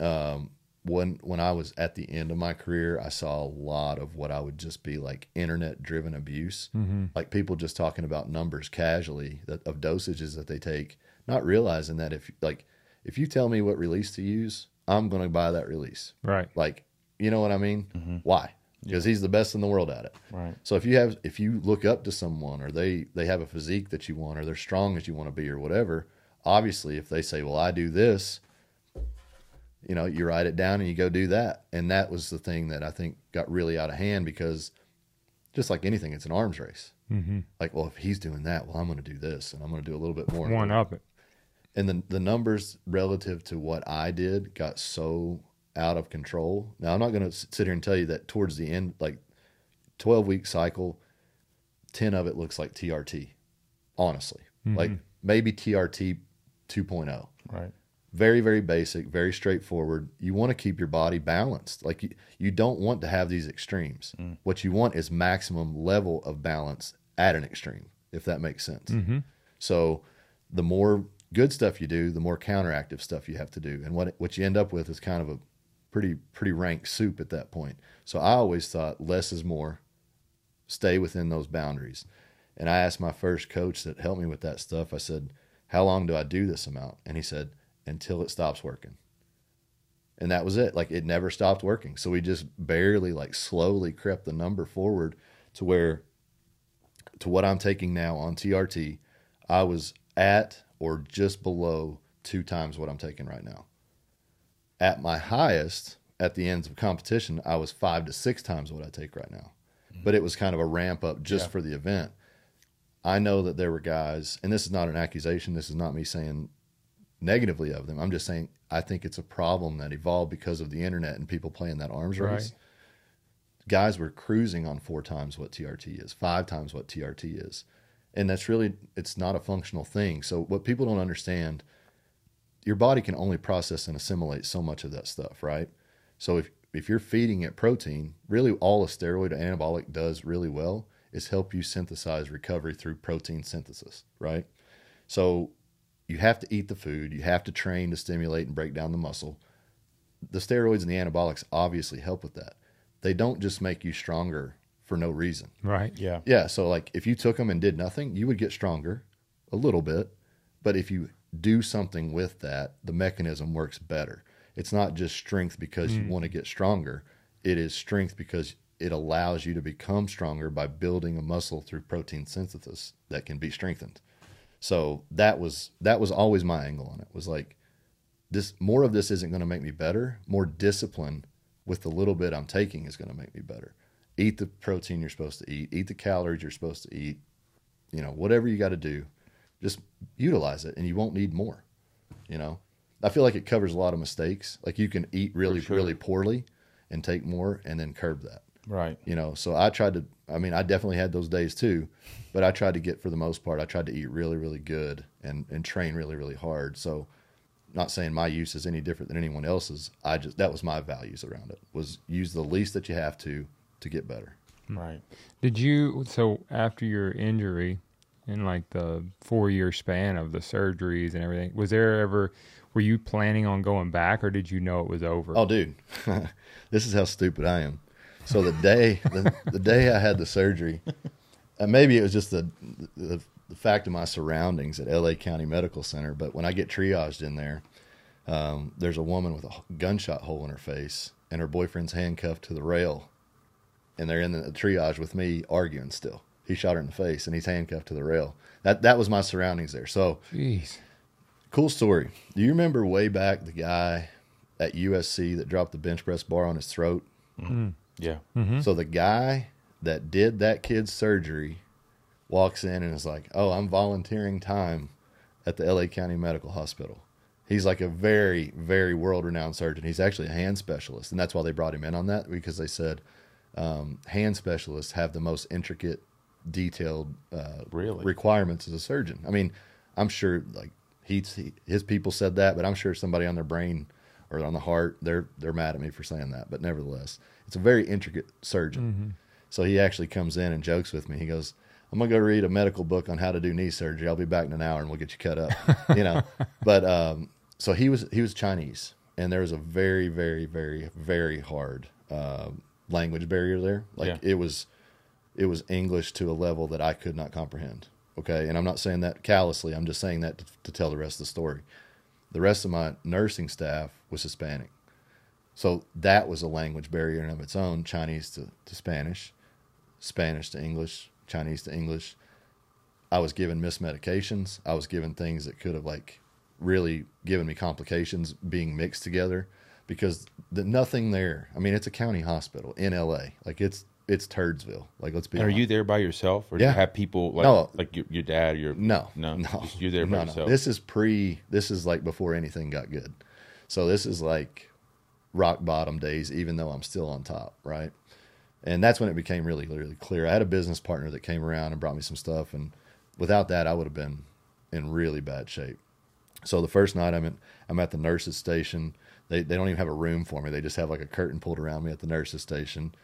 um, when when I was at the end of my career, I saw a lot of what I would just be like internet driven abuse, Mm-hmm. like people just talking about numbers casually that, of dosages that they take, not realizing that if like if you tell me what release to use, I'm going to buy that release. Right. Like, you know what I mean? Why? Because he's the best in the world at it. Right. So if you have if you look up to someone or they they have a physique that you want or they're strong as you want to be or whatever, obviously if they say, "Well, I do this," you know, you write it down and you go do that. And that was the thing that I think got really out of hand because just like anything, it's an arms race. Mm-hmm. Like, well, if he's doing that, well, I'm going to do this and I'm going to do a little bit more. One up it. And the the numbers relative to what I did got so out of control. Now I'm not going to sit here and tell you that towards the end, like 12 week cycle, 10 of it looks like TRT. Honestly, mm-hmm. like maybe TRT 2.0. Right. very very basic very straightforward you want to keep your body balanced like you, you don't want to have these extremes mm. what you want is maximum level of balance at an extreme if that makes sense mm-hmm. so the more good stuff you do the more counteractive stuff you have to do and what what you end up with is kind of a pretty pretty rank soup at that point so i always thought less is more stay within those boundaries and i asked my first coach that helped me with that stuff i said how long do i do this amount and he said until it stops working. And that was it. Like it never stopped working. So we just barely like slowly crept the number forward to where to what I'm taking now on TRT, I was at or just below two times what I'm taking right now. At my highest, at the ends of competition, I was five to six times what I take right now. Mm-hmm. But it was kind of a ramp up just Yeah. for the event. I know that there were guys, and this is not an accusation. This is not me saying negatively of them. I'm just saying I think it's a problem that evolved because of the internet and people playing that arms race. Guys were cruising on four times what TRT is, five times what TRT is. And that's really it's not a functional thing. So what people don't understand, your body can only process and assimilate so much of that stuff, right? So if if you're feeding it protein, really all a steroid or anabolic does really well is help you synthesize recovery through protein synthesis, right? So you have to eat the food, you have to train to stimulate and break down the muscle. The steroids and the anabolics obviously help with that. They don't just make you stronger for no reason. Right. Yeah. Yeah, so like if you took them and did nothing, you would get stronger a little bit, but if you do something with that, the mechanism works better. It's not just strength because you mm. want to get stronger. It is strength because it allows you to become stronger by building a muscle through protein synthesis that can be strengthened. So that was that was always my angle on it. Was like this more of this isn't going to make me better. More discipline with the little bit I'm taking is going to make me better. Eat the protein you're supposed to eat. Eat the calories you're supposed to eat. You know, whatever you got to do, just utilize it, and you won't need more. You know, I feel like it covers a lot of mistakes. Like you can eat really, sure. really poorly and take more, and then curb that Right. you know so i tried to i mean i definitely had those days too but i tried to get for the most part i tried to eat really really good and and train really really hard so not saying my use is any different than anyone else's i just that was my values around it was use the least that you have to to get better Right. Did you so after your injury in like the four year span of the surgeries and everything, was there ever were you planning on going back or did you know it was over? Oh, dude, this is how stupid I am. So the day the, the day I had the surgery, and maybe it was just the, the the fact of my surroundings at L.A. County Medical Center, but when I get triaged in there, um, there's a woman with a gunshot hole in her face, and her boyfriend's handcuffed to the rail, and they're in the triage with me arguing still. He shot her in the face, and he's handcuffed to the rail. That that was my surroundings there. So Jeez. Cool story. Do you remember way back the guy at USC that dropped the bench press bar on his throat? Mm-hmm. Hmm. Yeah. Mm-hmm. So the guy that did that kid's surgery walks in and is like, "Oh, I'm volunteering time at the LA County Medical Hospital." He's like a very, very world-renowned surgeon. He's actually a hand specialist, and that's why they brought him in on that because they said um, hand specialists have the most intricate, detailed uh, Really? requirements as a surgeon. I mean, I'm sure like he's, he, his people said that, but I'm sure somebody on their brain or on the heart, they're they're mad at me for saying that. But nevertheless, it's a very intricate surgeon. So he actually comes in and jokes with me. He goes, "I'm gonna go read a medical book on how to do knee surgery. I'll be back in an hour and we'll get you cut up." you know, but um, so he was he was Chinese, and there was a very very very very hard uh, language barrier there. Like Yeah. it was it was English to a level that I could not comprehend. Okay, and I'm not saying that callously. I'm just saying that to, to tell the rest of the story. The rest of my nursing staff was Hispanic, so that was a language barrier in of its own. Chinese to, to Spanish, Spanish to English, Chinese to English. I was given mismedications. I was given things that could have like really given me complications being mixed together because the nothing there. I mean, it's a county hospital in LA. Like it's it's Turdsville. Like let's be. And are you there by yourself, or do Yeah. you have people like No. like your, your dad, your No, no, no, just you there by no, no. yourself? This is pre. This is like before anything got good. So this is like rock bottom days, even though I'm still on top, right? And that's when it became really, really clear. I had a business partner that came around and brought me some stuff, and without that, I would have been in really bad shape. So the first night I'm in, I'm at the nurses station. They they don't even have a room for me. They just have like a curtain pulled around me at the nurses station.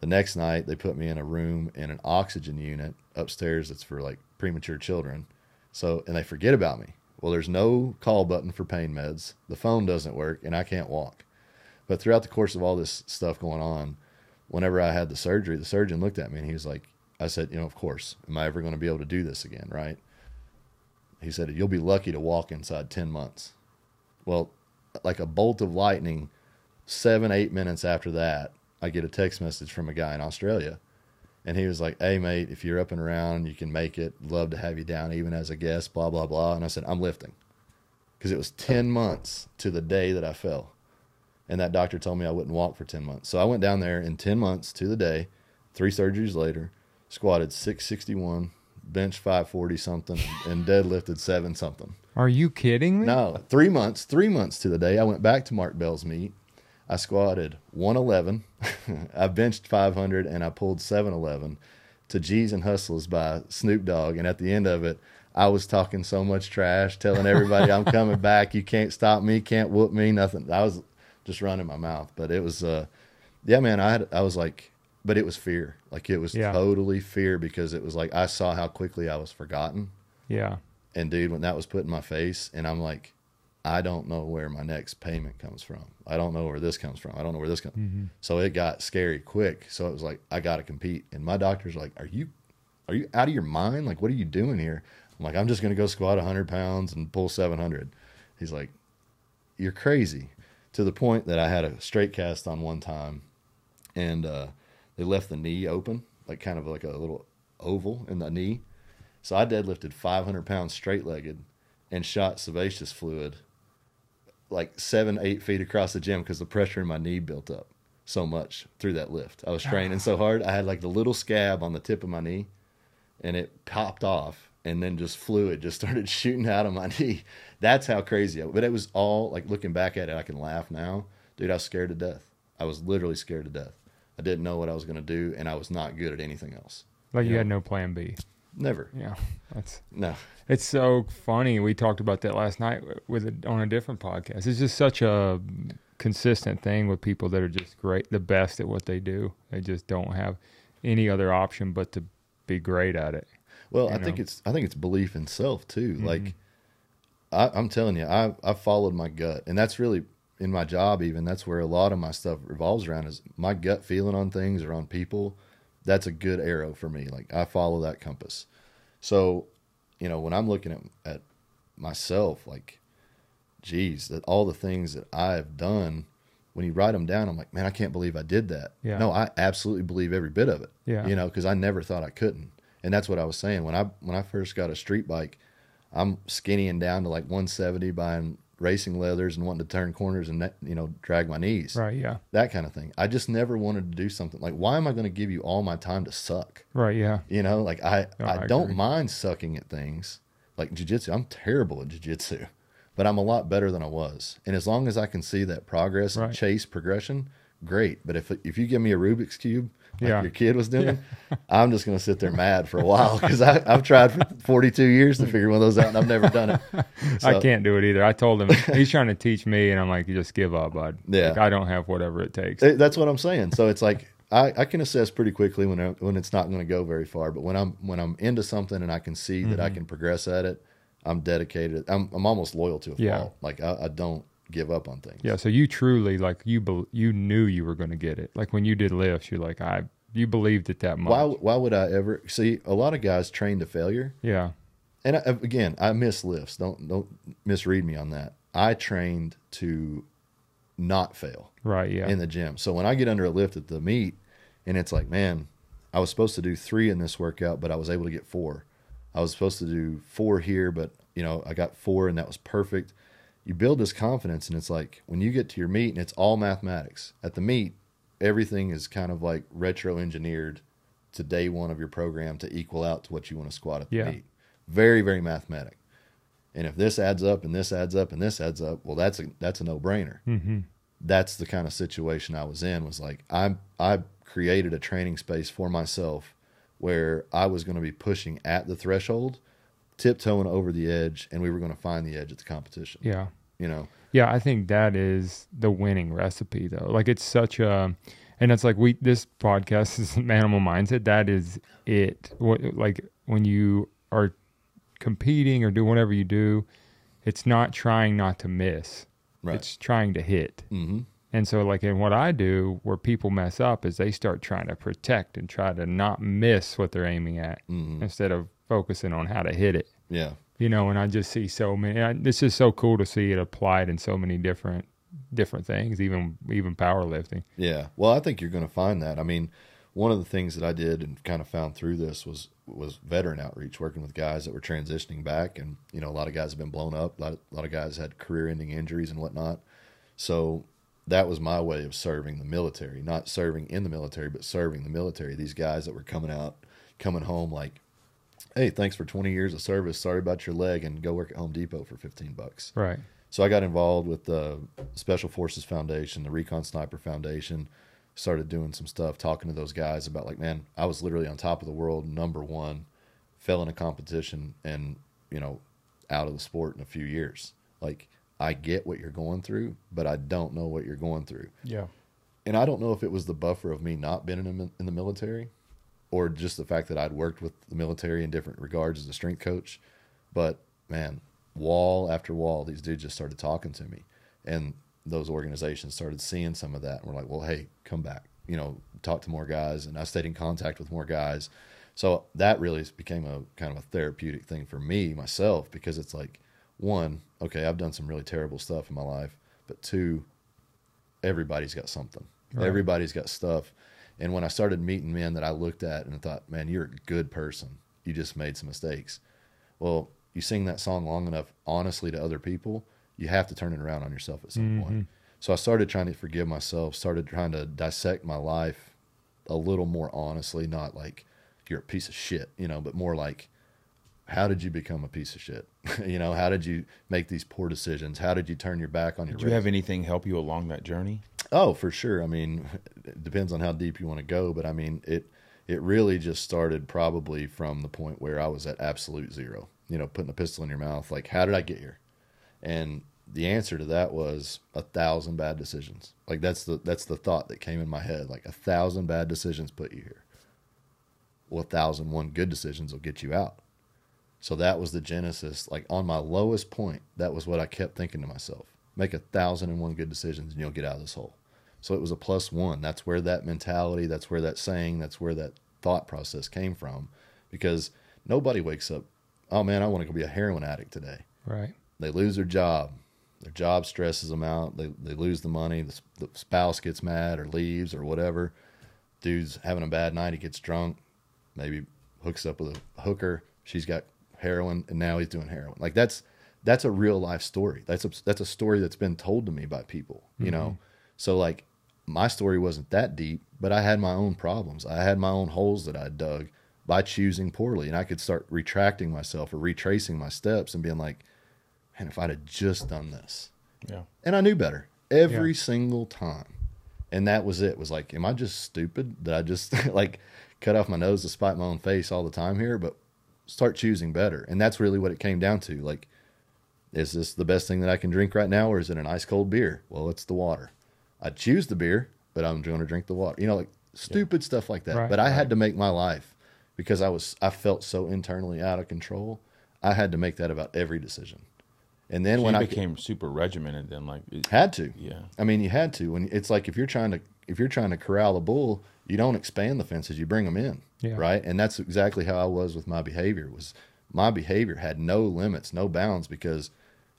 The next night they put me in a room in an oxygen unit upstairs that's for like premature children. So and they forget about me. Well, there's no call button for pain meds. The phone doesn't work and I can't walk. But throughout the course of all this stuff going on, whenever I had the surgery, the surgeon looked at me and he was like, I said, you know, of course, am I ever going to be able to do this again, right? He said, you'll be lucky to walk inside 10 months. Well, like a bolt of lightning, seven, eight minutes after that, I get a text message from a guy in Australia. And he was like, hey, mate, if you're up and around, you can make it. Love to have you down even as a guest, blah, blah, blah. And I said, I'm lifting. Because it was 10 months to the day that I fell. And that doctor told me I wouldn't walk for 10 months. So I went down there in 10 months to the day, three surgeries later, squatted 661, bench 540 something, and deadlifted seven something. Are you kidding me? No, three months, three months to the day. I went back to Mark Bell's meet. I squatted 111. I benched 500 and I pulled 711 to Gz and Hustlas by Snoop Dogg. And at the end of it, I was talking so much trash, telling everybody I'm coming back. You can't stop me, can't whoop me, nothing. I was just running my mouth, but it was, uh, yeah, man. I had, I was like, but it was fear. Like it was Yeah. totally fear because it was like I saw how quickly I was forgotten. Yeah. And dude, when that was put in my face, and I'm like, I don't know where my next payment comes from. I don't know where this comes from. I don't know where this comes. So it got scary quick. So it was like I got to compete. And my doctor's like, "Are you, are you out of your mind? Like, what are you doing here?" I'm like, "I'm just gonna go squat 100 pounds and pull 700." He's like, "You're crazy." To the point that I had a straight cast on one time, and uh, they left the knee open, like kind of like a little oval in the knee. So I deadlifted 500 pounds straight legged and shot sebaceous fluid like seven, eight feet across the gym because the pressure in my knee built up so much through that lift. I was ah. training so hard. I had like the little scab on the tip of my knee and it popped off and then just fluid just started shooting out of my knee. That's how crazy I But it was all like looking back at it, I can laugh now. Dude, I was scared to death. I was literally scared to death. I didn't know what I was going to do and I was not good at anything else. Like you Yeah. had no plan B. Never. Yeah. That's No. it's so funny. We talked about that last night with a, on a different podcast. It's just such a consistent thing with people that are just great, the best at what they do. They just don't have any other option but to be great at it. Well, I think it's I think it's belief in self too. Mm-hmm. Like I, I'm telling you, I I followed my gut, and that's really in my job. Even that's where a lot of my stuff revolves around is my gut feeling on things or on people. That's a good arrow for me. Like I follow that compass. So, you know, when I'm looking at at myself, like, geez, that all the things that I've done. When you write them down, I'm like, man, I can't believe I did that. Yeah. No, I absolutely believe every bit of it Yeah. you know because i never thought i couldn't and that's what i was saying when i when i first got a street bike i'm skinnying down to like 170 buying racing leathers and wanting to turn corners and you know drag my knees Right. Yeah. that kind of thing i just never wanted to do something like why am i going to give you all my time to suck Right. Yeah. you know like i No, i, I don't agree. mind sucking at things like jiu-jitsu i'm terrible at jiu-jitsu but i'm a lot better than i was and as long as i can see that progress Right. and chase progression great but if if you give me a rubik's cube like Yeah. your kid was doing i'm just going to sit there mad for a while because i've tried for 42 years to figure one of those out and i've never done it I can't do it either. I told him he's trying to teach me, and I'm like, you just give up, bud. Yeah. Like, I don't have whatever it takes. It- that's what I'm saying. So it's like I, I can assess pretty quickly when I, when it's not going to go very far. But when I'm when I'm into something and I can see that Mm-hmm. I can progress at it, I'm dedicated. I'm I'm almost loyal to a Yeah. fault. Like I, I don't give up on things. Yeah, so you truly like you bel you knew you were going to get it. Like when you did lifts, you're like I you believed it that much. Why why would I ever see a lot of guys train to failure? Yeah, And I, again, I miss lifts. Don't don't misread me on that. I trained to not fail. right. Yeah, in the gym. So when I get under a lift at the meet and it's like, man, I was supposed to do three in this workout, but I was able to get four. I was supposed to do four here, but you know, I got four and that was perfect. You build this confidence and it's like when you get to your meet and it's all mathematics. At the meet, everything is kind of like retro engineered to day one of your program to equal out to what you want to squat at the Yeah. meet. Very, very mathematic. And if this adds up and this adds up and this adds up, well, that's a that's a no brainer hmm that's the kind of situation I was in was like I I created a training space for myself where I was going to be pushing at the threshold tiptoeing over the edge, and we were going to find the edge at the competition. Yeah. You know, Yeah, I think that is the winning recipe though. Like it's such a and it's like we this podcast is animal mindset. That is it. What like when you are competing or do whatever you do, it's not trying not to miss. right? It's trying to hit. hmm And so like in what I do where people mess up is they start trying to protect and try to not miss what they're aiming at hmm instead of focusing on how to hit it Yeah, you know and i just see so many I, it's just so cool to see it applied in so many different different things even even powerlifting yeah. Well, I think you're going to find that. I mean, one of the things that I did and kind of found through this was was veteran outreach, working with guys that were transitioning back, and you know, a lot of guys have been blown up. A lot of, a lot of guys had career-ending injuries and whatnot. So that was my way of serving the military, not serving in the military, but serving the military. These guys that were coming out, coming home like, "Hey, thanks for 20 years of service. Sorry about your leg, and go work at Home Depot for 15 bucks." right So I got involved with the Special Forces Foundation, the Recon Sniper Foundation. Started doing some stuff, talking to those guys about like, man, I was literally on top of the world, number one, fell in a competition, and you know, out of the sport in a few years. Like, I get what you're going through, but I don't know what you're going through. yeah And I don't know if it was the buffer of me not being in, in the military, or just the fact that I'd worked with the military in different regards as a strength coach. But man, wall after wall, these dudes just started talking to me, and those organizations started seeing some of that. And we're like, well, hey, come back, you know, talk to more guys. And I stayed in contact with more guys. So that really became a kind of a therapeutic thing for me myself because it's like, one, okay, I've done some really terrible stuff in my life, but two, everybody's got something. Right. Everybody's got stuff. And when I started meeting men that I looked at and thought, man, you're a good person. You just made some mistakes. Well, you sing that song long enough honestly to other people, you have to turn it around on yourself at some mm-hmm. point. So I started trying to forgive myself, started trying to dissect my life a little more honestly, not like you're a piece of shit, you know, but more like how did you become a piece of shit? you know, how did you make these poor decisions? How did you turn your back on your Did you have anything help you along that journey? Oh, for sure. I mean, it depends on how deep you want to go, but I mean, it it really just started probably from the point where I was at absolute zero. You know, putting a pistol in your mouth. Like, how did I get here? And the answer to that was a thousand bad decisions. Like that's the that's the thought that came in my head. Like a thousand bad decisions put you here. Well, a thousand one good decisions will get you out. So that was the genesis. Like on my lowest point, that was what I kept thinking to myself. Make a thousand and one good decisions and you'll get out of this hole. So it was a plus one. That's where that mentality, that's where that saying, that's where that thought process came from. Because nobody wakes up, oh man, I want to go be a heroin addict today. right They lose their job. Their job stresses them out. They, they lose the money. The, the spouse gets mad or leaves or whatever. Dude's having a bad night. He gets drunk. Maybe hooks up with a hooker. She's got heroin, and now he's doing heroin. Like that's that's a real life story. That's a, that's a story that's been told to me by people. You mm-hmm. know, so like my story wasn't that deep, but I had my own problems. I had my own holes that I dug by choosing poorly, and I could start retracting myself or retracing my steps and being like, man, if I'd have just done this, Yeah. and I knew better every Yeah. single time. And that was it. Was like, am I just stupid that I just like cut off my nose to spite my own face all the time here? But start choosing better. And that's really what it came down to. Like, is this the best thing that I can drink right now, or is it an ice cold beer? Well, it's the water. I choose the beer, but I'm going to drink the water. You know, like stupid stuff like that. Right, but I had to make my life because I was I felt so internally out of control. I had to make that about every decision. And then So when you I became super regimented, then like it- had to, yeah, I mean, you had to. When it's like if you're trying to if you're trying to corral a bull, you don't expand the fences, you bring them in, Yeah. right? And that's exactly how I was with my behavior. Was my behavior had no limits, no bounds, because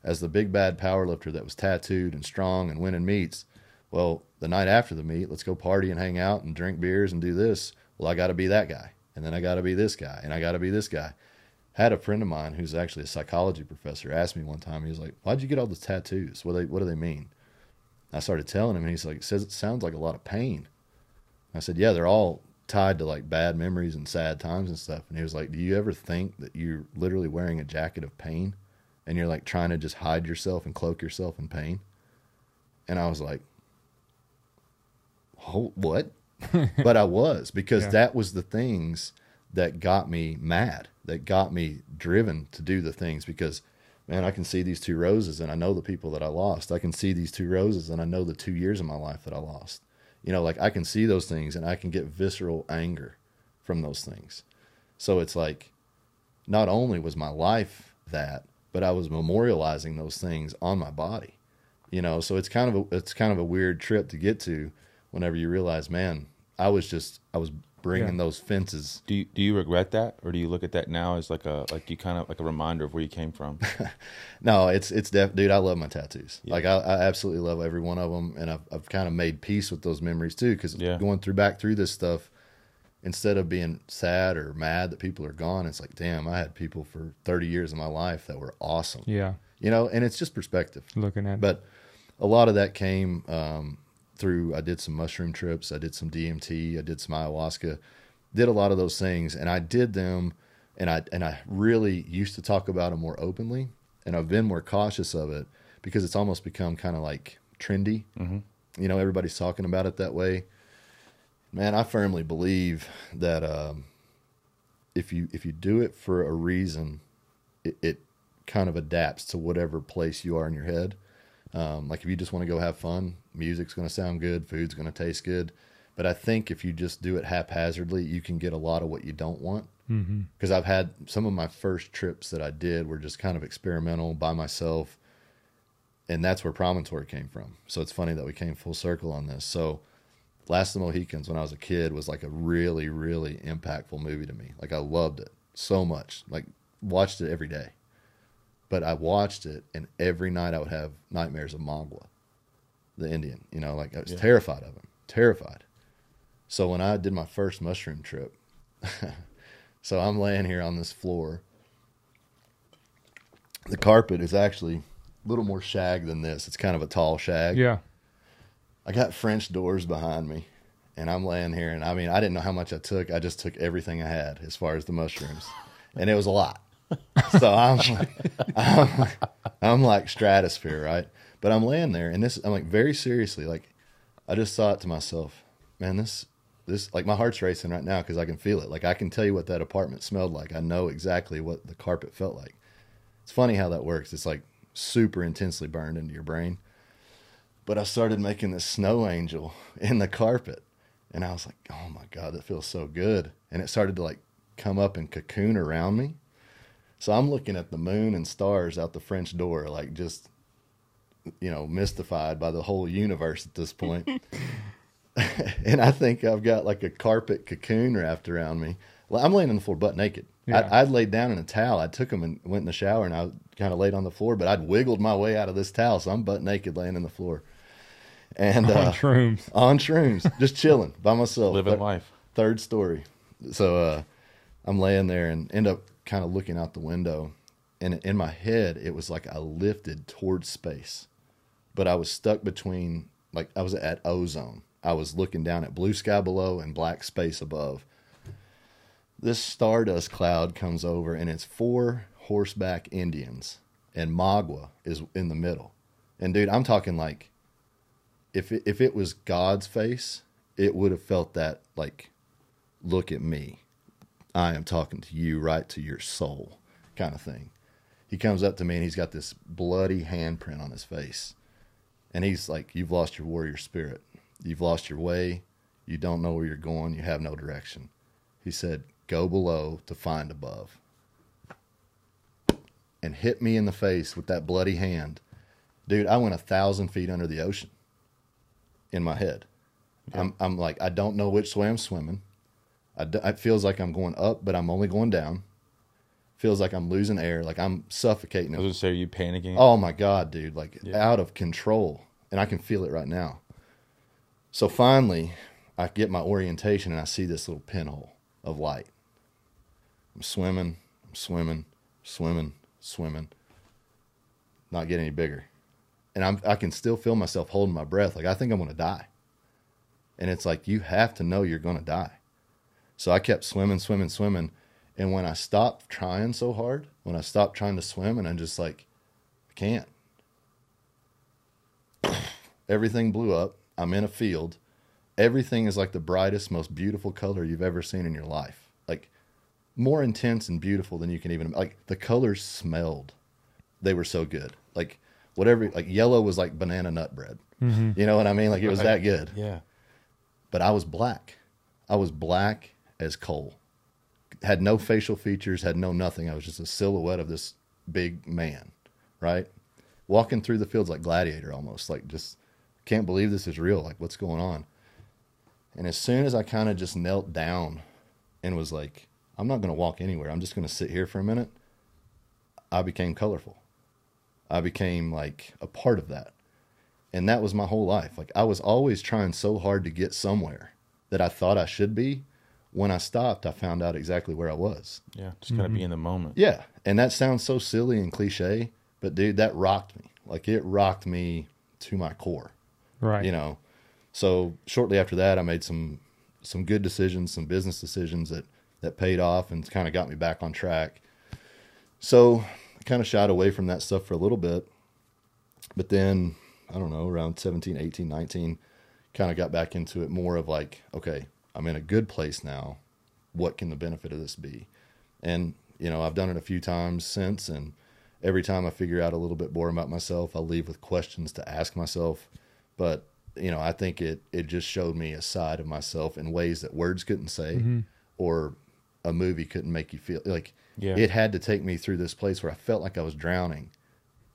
as the big bad power lifter that was tattooed and strong and winning meets, well, the night after the meet, let's go party and hang out and drink beers and do this. Well, I got to be that guy, and then I got to be this guy, and I got to be this guy. Had a friend of mine who's actually a psychology professor asked me one time. He was like, "Why'd you get all those tattoos? What do they What do they mean?" I started telling him, and he's like, "It says it sounds like a lot of pain." I said, "Yeah, they're all tied to like bad memories and sad times and stuff." And he was like, "Do you ever think that you're literally wearing a jacket of pain, and you're like trying to just hide yourself and cloak yourself in pain?" And I was like, "Oh, what?" but I was because Yeah. that was the things that got me mad. that got me driven to do the things because man, I can see these two roses and I know the people that I lost. I can see these two roses and I know the two years of my life that I lost. You know, like I can see those things and I can get visceral anger from those things. So it's like not only was my life that, but I was memorializing those things on my body. You know, so it's kind of a it's kind of a weird trip to get to whenever you realize, man, I was just I was bringing Yeah. those fences Do you, do you regret that, or do you look at that now as like a like you kind of like a reminder of where you came from? No, it's it's def- dude. I love my tattoos. Yeah. Like I, I absolutely love every one of them, and I've I've kind of made peace with those memories too. Because Yeah. going through back through this stuff, instead of being sad or mad that people are gone, it's like, damn, I had people for thirty years of my life that were awesome. Yeah. You know, and it's just perspective. Looking at But a lot of that came um, through. I did some mushroom trips. I did some DMT. I did some ayahuasca. Did a lot of those things, and I did them, and I and I really used to talk about them more openly, and I've been more cautious of it because it's almost become kind of like trendy. Mm-hmm. You know, everybody's talking about it that way. Man, I firmly believe that um, if you if you do it for a reason, it, it kind of adapts to whatever place you are in your head. Um, like if you just want to go have fun, music's going to sound good, food's going to taste good. But I think if you just do it haphazardly, you can get a lot of what you don't want. Because I've had some of my first trips that I did were just kind of experimental by myself, and that's where Promontory came from. So it's funny that we came full circle on this. So Last of the Mohicans, when I was a kid, was like a really, really impactful movie to me. Like I loved it so much. Like watched it every day. But I watched it, and every night I would have nightmares of Magua, the Indian. You know, like I was Yeah. terrified of him, terrified. So when I did my first mushroom trip, so I'm laying here on this floor. The carpet is actually a little more shag than this. It's kind of a tall shag. yeah. I got French doors behind me, and I'm laying here, and I mean, I didn't know how much I took. I just took everything I had as far as the mushrooms, and it was a lot. So I'm, like, I'm, I'm like stratosphere, right? But I'm laying there, and this, I'm like very seriously, like I just thought to myself, man, this, this, like my heart's racing right now because I can feel it. Like I can tell you what that apartment smelled like. I know exactly what the carpet felt like. It's funny how that works. It's like super intensely burned into your brain but I started making this snow angel in the carpet. And I was like, oh my God, that feels so good. And it started to like come up and cocoon around me. So I'm looking at the moon and stars out the French door, like just, you know, mystified by the whole universe at this point. and I think I've got like a carpet cocoon wrapped around me. Well, I'm laying on the floor butt naked. Yeah. I, I'd laid down in a towel. I took them and went in the shower and I kind of laid on the floor, but I'd wiggled my way out of this towel. So I'm butt naked laying in the floor. And On uh, shrooms. on shrooms, just chilling by myself. Living Thir- life. Third story. So uh, I'm laying there and end up kind of looking out the window. And in my head, it was like I lifted towards space, but I was stuck between, like, I was at ozone. I was looking down at blue sky below and black space above. This stardust cloud comes over, and it's four horseback Indians, and Magua is in the middle. And dude, I'm talking like if it, if it was God's face, it would have felt that like, look at me, I am talking to you right to your soul, kind of thing. He comes up to me and he's got this bloody handprint on his face, and he's like, "You've lost your warrior spirit. You've lost your way. You don't know where you're going. You have no direction." He said, "Go below to find above." And hit me in the face with that bloody hand. Dude, I went a thousand feet under the ocean in my head. I'm, I'm like, I don't know which way I'm swimming. I d- it feels like I'm going up, but I'm only going down. Feels like I'm losing air, like I'm suffocating. I was gonna say, are you panicking? Oh my god, dude, like Yeah. out of control, and I can feel it right now. So finally, I get my orientation and I see this little pinhole of light. I'm swimming, I'm swimming, swimming, swimming. Not getting any bigger, and I'm I can still feel myself holding my breath, like I think I'm gonna die. And it's like you have to know you're gonna die. So I kept swimming, swimming, swimming. And when I stopped trying so hard, when I stopped trying to swim and I'm just like, I can't. Everything blew up. I'm in a field. Everything is like the brightest, most beautiful color you've ever seen in your life. Like more intense and beautiful than you can even like. The colors smelled; they were so good. Like whatever, like yellow was like banana nut bread. Mm-hmm. You know what I mean? Like it was that good. Yeah. But I was black. I was black as coal. Had no facial features. Had no nothing. I was just a silhouette of this big man, right? Walking through the fields like gladiator, almost like just can't believe this is real. Like what's going on? And as soon as I kind of just knelt down and was like, I'm not going to walk anywhere. I'm just going to sit here for a minute. I became colorful. I became like a part of that. And that was my whole life. Like I was always trying so hard to get somewhere that I thought I should be. When I stopped, I found out exactly where I was. Yeah. Just gotta be mm-hmm. in the moment. Yeah. And that sounds so silly and cliche, but dude, that rocked me. Like it rocked me to my core Right. you know so shortly after that i made some some good decisions some business decisions that that paid off and kind of got me back on track so i kind of shied away from that stuff for a little bit but then i don't know around 17 18 19 kind of got back into it more of like okay i'm in a good place now what can the benefit of this be and you know i've done it a few times since and every time i figure out a little bit more about myself i'll leave with questions to ask myself but you know i think it it just showed me a side of myself in ways that words couldn't say or a movie couldn't make you feel like Yeah. it had to take me through this place where i felt like i was drowning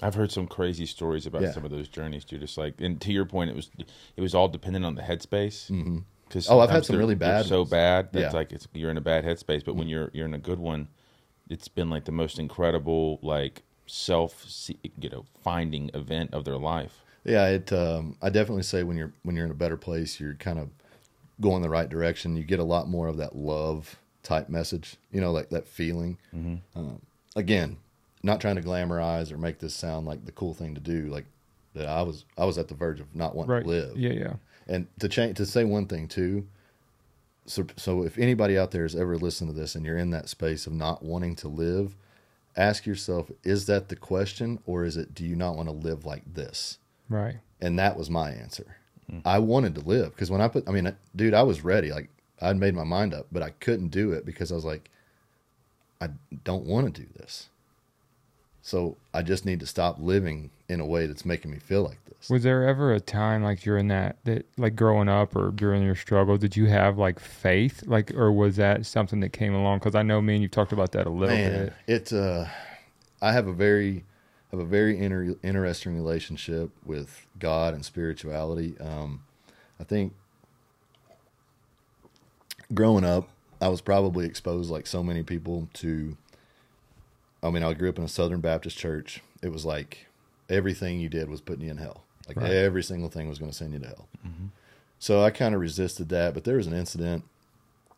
I've heard some crazy stories about Yeah. some of those journeys, dude. Just like, and to your point, it was it was all dependent on the headspace. Mm-hmm. Because Oh, I've had some really bad so ones. bad that's Yeah. Mm-hmm. like it's you're in a bad headspace. But when you're you're in a good one, it's been like the most incredible like self you know finding event of their life. yeah it um i definitely say when you're when you're in a better place you're kind of going the right direction you get a lot more of that love type message you know like that feeling um, again not trying to glamorize or make this sound like the cool thing to do like that i was i was at the verge of not wanting Right. to live Yeah. Yeah. And to change to say one thing too. So so if anybody out there has ever listened to this and you're in that space of not wanting to live, ask yourself, is that the question or is it do you not want to live like this? Right. And that was my answer. Hmm. I wanted to live because when I put I mean dude, I was ready. Like I'd made my mind up, but I couldn't do it because I was like I don't want to do this. So I just need to stop living in a way that's making me feel like this. Was there ever a time like during that that like growing up or during your struggle did you have like faith like or was that something that came along because I know me and you talked about that a little Man, bit. it's uh, I have a very have a very inter- interesting relationship with God and spirituality. Um, I think growing up, I was probably exposed like so many people to. I mean, I grew up in a Southern Baptist church. It was like everything you did was putting you in hell. Like Right. every single thing was going to send you to hell. So I kind of resisted that. But there was an incident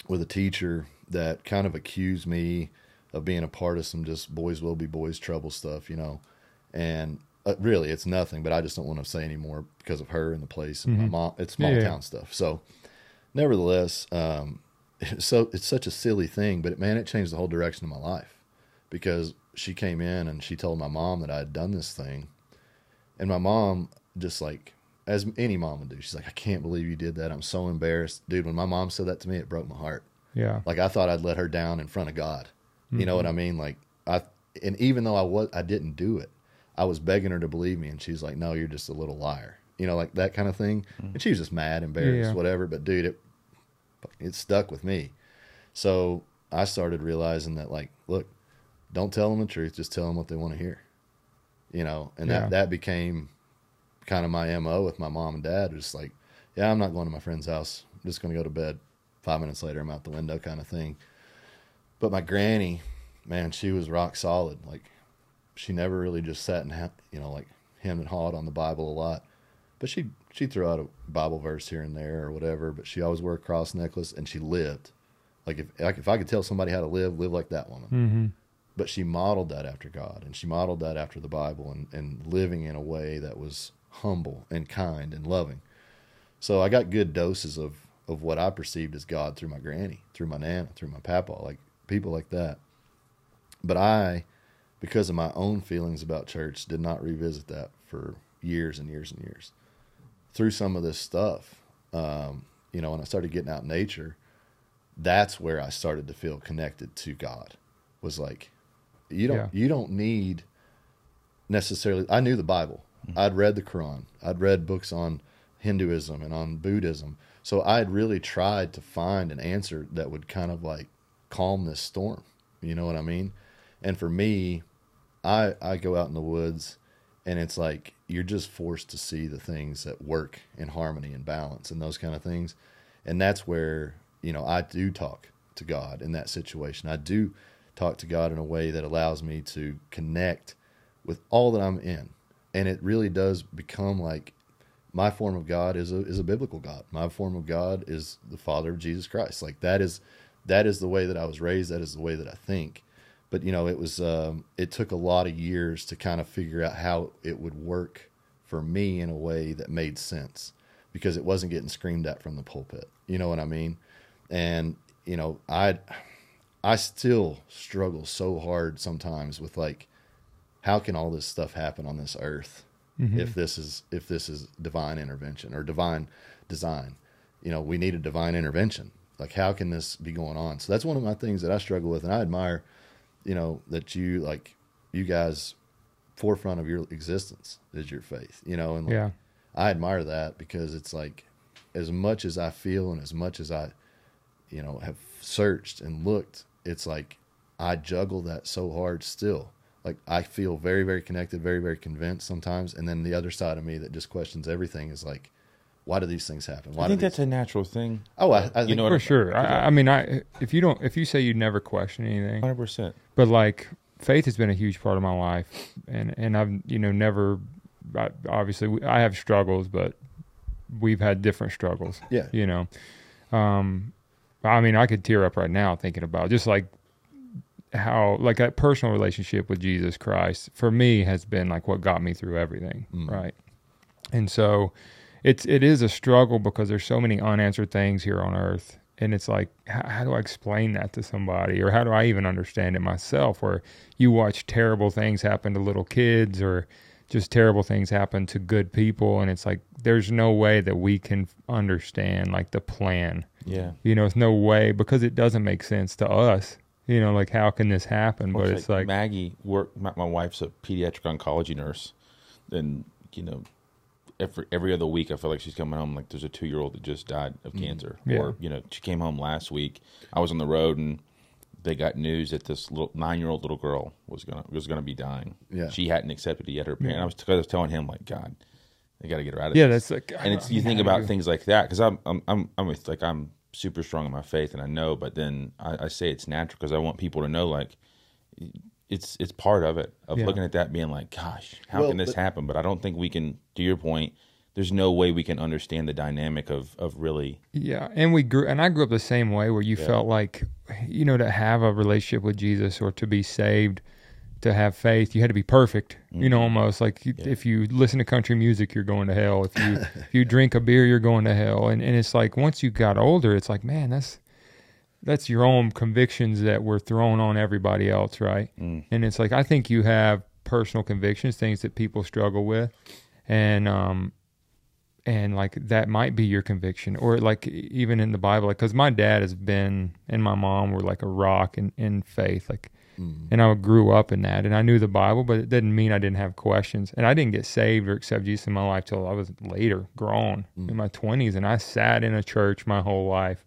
with a teacher that kind of accused me of being a part of some just boys will be boys trouble stuff, you know. And uh, really, it's nothing, but I just don't want to say anymore because of her and the place and my mom. It's small Yeah, yeah. town stuff. So, nevertheless, um, it's so it's such a silly thing, but it, man, it changed the whole direction of my life because she came in and she told my mom that I had done this thing, and my mom just like as any mom would do, she's like, "I can't believe you did that. I'm so embarrassed, dude." When my mom said that to me, it broke my heart. Yeah. Like I thought I'd let her down in front of God. You know what mm-hmm. I mean? Like I and even though I was I didn't do it, I was begging her to believe me and she's like, "No, you're just a little liar." You know, like that kind of thing. Mm-hmm. And she was just mad, embarrassed, Yeah. whatever, but dude, it it stuck with me. So, I started realizing that like, look, don't tell them the truth, just tell them what they want to hear. You know, and Yeah. that that became kind of my MO with my mom and dad, just like, yeah, I'm not going to my friend's house. I'm just going to go to bed. 5 minutes later I'm out the window kind of thing. But my granny, man, she was rock solid. Like she never really just sat and ha- you know like hemmed and hawed on the Bible a lot, but she she threw out a Bible verse here and there or whatever. But she always wore a cross necklace and she lived. Like if like if I could tell somebody how to live, live like that woman. Mm-hmm. But she modeled that after God and she modeled that after the Bible and and living in a way that was humble and kind and loving. So I got good doses of of what I perceived as God through my granny, through my nana, through my papa, like people like that. But I, because of my own feelings about church, did not revisit that for years and years and years. Through some of this stuff, um, you know, when I started getting out in nature, that's where I started to feel connected to God. Was like, you don't Yeah. you don't need necessarily. I knew the Bible. Mm-hmm. I'd read the Quran. I'd read books on Hinduism and on Buddhism. So I had really tried to find an answer that would kind of like calm this storm. You know what I mean? And for me, I I go out in the woods and it's like you're just forced to see the things that work in harmony and balance and those kind of things. And that's where, you know, I do talk to God in that situation. I do talk to God in a way that allows me to connect with all that I'm in. And it really does become like my form of God is a is a biblical God. My form of God is the Father of Jesus Christ. Like that is that is the way that I was raised. That is the way that I think. But you know, it was um, it took a lot of years to kind of figure out how it would work for me in a way that made sense because it wasn't getting screamed at from the pulpit. You know what I mean? And you know, I I still struggle so hard sometimes with like how can all this stuff happen on this earth mm-hmm. if this is if this is divine intervention or divine design? You know we need a divine intervention. Like how can this be going on? So that's one of my things that i struggle with and i admire you know that you like you guys forefront of your existence is your faith you know and like, Yeah. i admire that because it's like as much as i feel and as much as i you know have searched and looked it's like i juggle that so hard still like i feel very very connected very very convinced sometimes and then the other side of me that just questions everything is like why do these things happen why I do think these- that's a natural thing. oh i, I think, know For I'm- sure. I, I mean, I if you don't if you say you never question anything, Hundred percent. but like faith has been a huge part of my life, and and I've you know never, I, obviously we- I have struggles, but we've had different struggles. yeah You know, um, I mean, I could tear up right now thinking about just like how like that personal relationship with Jesus Christ for me has been like what got me through everything, Mm. right? And so it's it is a struggle because there's so many unanswered things here on earth and it's like how, how do I explain that to somebody or how do I even understand it myself where you watch terrible things happen to little kids or just terrible things happen to good people and it's like there's no way that we can understand like the plan Yeah. you know, it's no way because it doesn't make sense to us. You know, like how can this happen? Well, but it's like, Maggie work. My, my wife's a pediatric oncology nurse, and you know, every every other week I feel like she's coming home like there's a two year old that just died of cancer, Mm. Yeah. or you know, she came home last week. I was on the road and they got news that this little nine year old little girl was gonna was gonna be dying. Yeah. she hadn't accepted it yet. Her parent. Yeah. I was, I was telling him like, God, they got to get her out of yeah, this that's like, and it's you think about things like that because I'm I'm I'm I'm with, like I'm super strong in my faith and I know, but then I, I say it's natural because I want people to know like it's it's part of it of Yeah. looking at that being like, gosh, how Well, can this but- happen? But I don't think we can. To your point, there's no way we can understand the dynamic of of really. Yeah, and we grew, and I grew up the same way where you Yeah. felt like, you know, to have a relationship with Jesus or to be saved, to have faith, you had to be perfect. You know, almost like you, Mm-hmm. Yeah. if you listen to country music, you're going to hell. If you if you drink a beer, you're going to hell. And and it's like once you got older, it's like, man, that's that's your own convictions that were thrown on everybody else, right? Mm. And it's like I think you have personal convictions, things that people struggle with, and um, and like that might be your conviction, or like even in the Bible, like because my dad has been and my mom were like a rock in in faith, like, Mm. and I grew up in that, and I knew the Bible, but it didn't mean I didn't have questions, and I didn't get saved or accept Jesus in my life till I was later, grown in my twenties, and I sat in a church my whole life,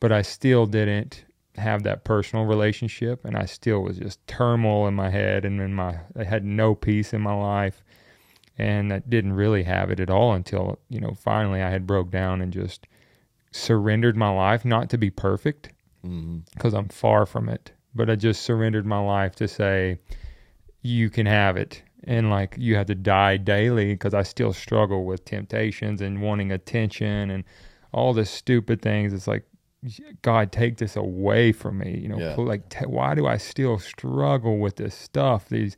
but I still didn't have that personal relationship and I still was just turmoil in my head and in my I had no peace in my life. And I didn't really have it at all until you know finally I had broke down and just surrendered my life not to be perfect because I'm far from it but I just surrendered my life to say you can have it. And like you have to die daily because I still struggle with temptations and wanting attention and all the stupid things. It's like God take this away from me you know Yeah. like t- why do I still struggle with this stuff these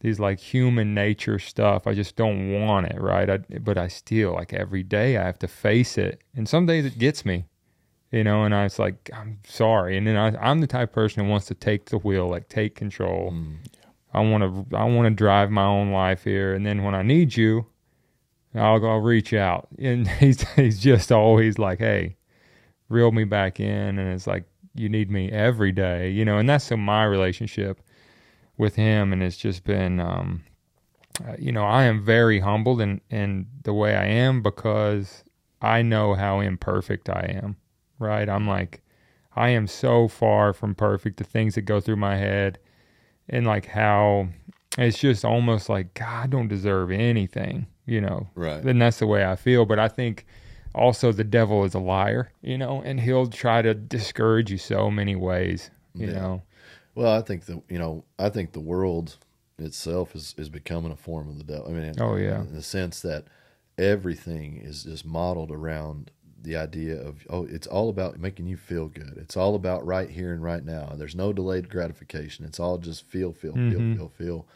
these like human nature stuff? I just don't want it right? I, but I still like every day I have to face it. And some days it gets me you know and I was like I'm sorry and then I, I'm the type of person who wants to take the wheel like take control Mm. I want to I want to drive my own life here, and then when I need you, I'll I'll reach out. And he's he's just always like, hey, reel me back in, and it's like you need me every day, you know. And that's so my relationship with him, and it's just been, um, uh, you know, I am very humbled in in the way I am because I know how imperfect I am. Right? I'm like, I am so far from perfect. The things that go through my head, and like how it's just almost like God I don't deserve anything, you know. Right. Then that's the way I feel. But I think also the devil is a liar, you know, and he'll try to discourage you so many ways, you Yeah. know. Well, I think the you know I think the world itself is is becoming a form of the devil. I mean, Oh, yeah. in the sense that everything is just modeled around the idea of oh, it's all about making you feel good. It's all about right here and right now. There's no delayed gratification. It's all just feel, feel, Mhm. feel, feel, feel.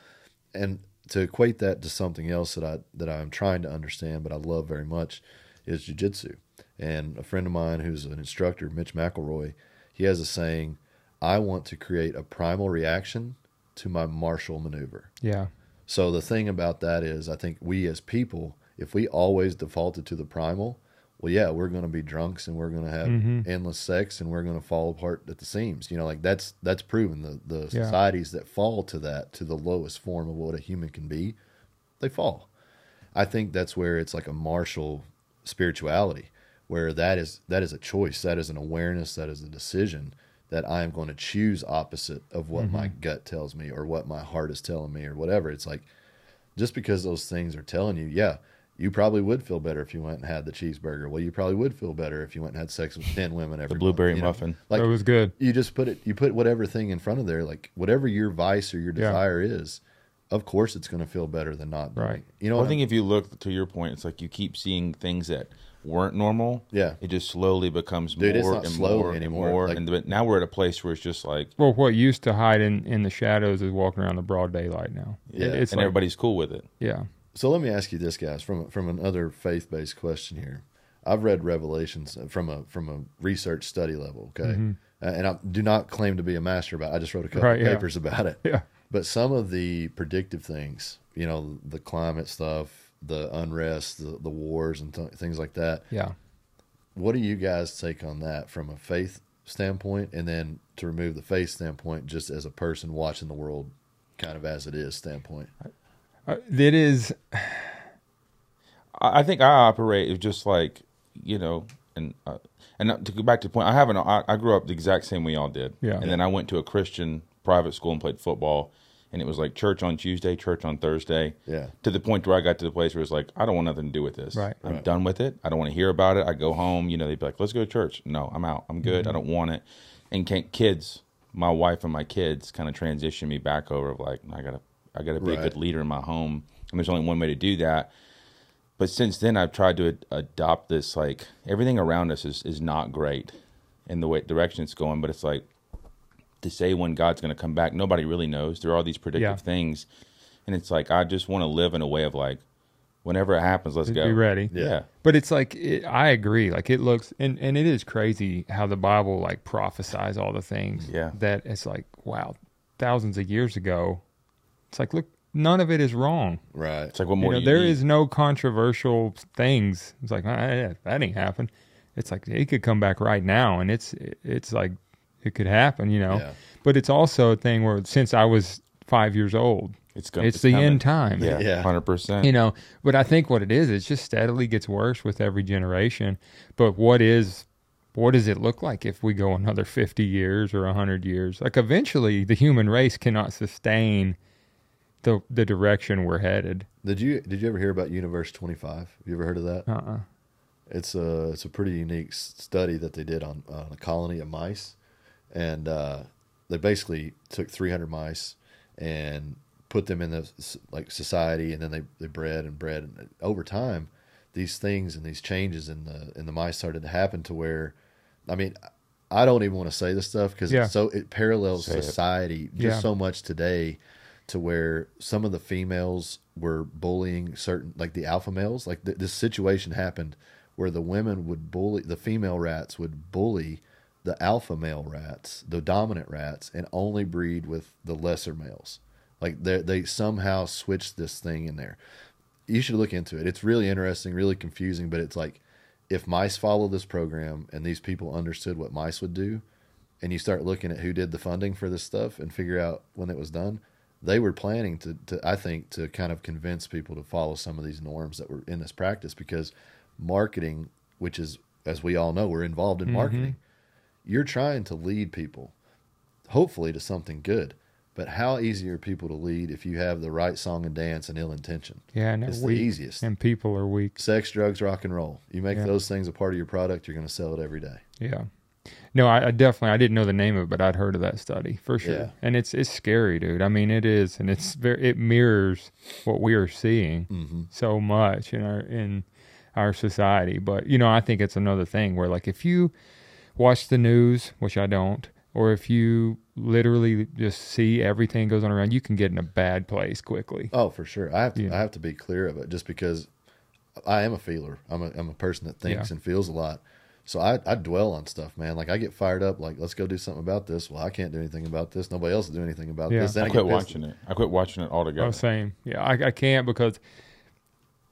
And to equate that to something else that I that I'm trying to understand, but I love very much, is jujitsu. And a friend of mine who's an instructor, Mitch McElroy, he has a saying, "I want to create a primal reaction to my martial maneuver." Yeah. So the thing about that is, I think we as people, if we always defaulted to the primal, well, yeah, we're going to be drunks and we're going to have Mhm. endless sex and we're going to fall apart at the seams. You know, like that's that's proven. The the Yeah. societies that fall to that, to the lowest form of what a human can be, they fall. I think that's where it's like a martial spirituality, where that is that is a choice, that is an awareness, that is a decision that I am going to choose opposite of what my gut tells me or what my heart is telling me or whatever. It's like just because those things are telling you, yeah, you probably would feel better if you went and had the cheeseburger. Well, you probably would feel better if you went and had sex with ten women every The month, blueberry know? muffin. Like that was good. you just put it you put whatever thing in front of there like whatever your vice or your Yeah. desire is of course it's going to feel better than not Right. it. you know Well, what I think if you look to your point, it's like you keep seeing things that weren't normal. Yeah. It just slowly becomes Dude, more and more anymore. and more. Like- and but now we're at a place where it's just like Well, what used to hide in, in the shadows is walking around the broad daylight now. Yeah. It- it's and like, everybody's cool with it. yeah. So let me ask you this guys from from another faith-based question here i've read revelations from a from a research study level okay Mhm. Uh, and i do not claim to be a master about it i just wrote a couple Right, of yeah. papers about it Yeah. But some of the predictive things, you know, the climate stuff, the unrest, the, the wars, and th- things like that. Yeah. What do you guys take on that from a faith standpoint, and then to remove the faith standpoint, just as a person watching the world, kind of as it is standpoint? Uh, it is, I I think I operate just like you know, and uh, and to go back to the point, I haven't. I, I grew up the exact same way y'all did. Yeah. And then I went to a Christian private school and played football, and it was like church on Tuesday, church on Thursday. Yeah. To the point where I got to the place where it's like, I don't want nothing to do with this. Right. I'm Right. done with it. I don't want to hear about it. I go home. You know, they'd be like, "Let's go to church." No, I'm out. I'm good. I don't want it. And can, kids, my wife and my kids, kind of transition me back over of like, I gotta, I gotta be a good leader in my home, and there's only one way to do that but since then i've tried to ad- adopt this like everything around us is, is not great in the way direction it's going but it's like to say when god's going to come back nobody really knows there are all these predictive Yeah. things and it's like i just want to live in a way of like whenever it happens let's be go Be ready. Yeah. yeah But it's like it, I agree. Like it looks, and and it is crazy how the Bible like prophesies all the things. Yeah. That it's like wow, thousands of years ago. It's like look, none of it is wrong. Right. it's like what You more know, you there need? is no controversial things. It's like ah, that ain't happen. It's like it could come back right now, and it's it's like it could happen. You know. Yeah. But it's also a thing where since I was five years old, it's gonna it's, the coming. end time. yeah, Yeah. 100% you know but i think what it is it just steadily gets worse with every generation but what is what does it look like if we go another 50 years or 100 years like eventually the human race cannot sustain the the direction we're headed Did you did you ever hear about Universe Twenty Five? You ever heard of that? uh-uh It's a it's a pretty unique study that they did on, on a colony of mice, and uh, they basically took 300 mice and put them in the like society, and then they, they bred and bred, and over time, these things and these changes in the in the mice started to happen to where, I mean, I don't even want to say this stuff because Yeah. so it parallels Say it. society just Yeah. so much today to where some of the females were bullying certain like the alpha males like th- this situation happened where the women would bully the female rats would bully the alpha male rats the dominant rats and only breed with the lesser males. Like they they somehow switched this thing in there. You should look into it. It's really interesting really confusing but it's like if mice follow this program and these people understood what mice would do, and you start looking at who did the funding for this stuff and figure out when it was done, they were planning to, to I think, to kind of convince people to follow some of these norms that were in this practice because marketing, which is, as we all know, we're involved in mm-hmm. marketing, you're trying to lead people, hopefully to something good. But how easy are people to lead if you have the right song and dance and ill intention? Yeah, and It's the easiest. And people are weak. Sex, drugs, rock and roll. You make Yeah. those things a part of your product, you're going to sell it every day. Yeah. No, I, I definitely I didn't know the name of it, but I'd heard of that study for sure. Yeah. And it's it's scary, dude. I mean, it is, and it's very it mirrors what we are seeing Mm-hmm. so much in our in our society. But you know, I think it's another thing where like if you watch the news, which I don't, or if you literally just see everything goes on around, you can get in a bad place quickly. Oh, for sure. I have to. I have to be clear of it, just because I am a feeler. I'm a. I'm a person that thinks Yeah. and feels a lot. So I, I dwell on stuff, man. Like I get fired up. Like let's go do something about this. Well, I can't do anything about this. Nobody else will do anything about Yeah. this. Then I I, quit watching it. I quit watching it altogether. Oh, same. Yeah, I, I can't because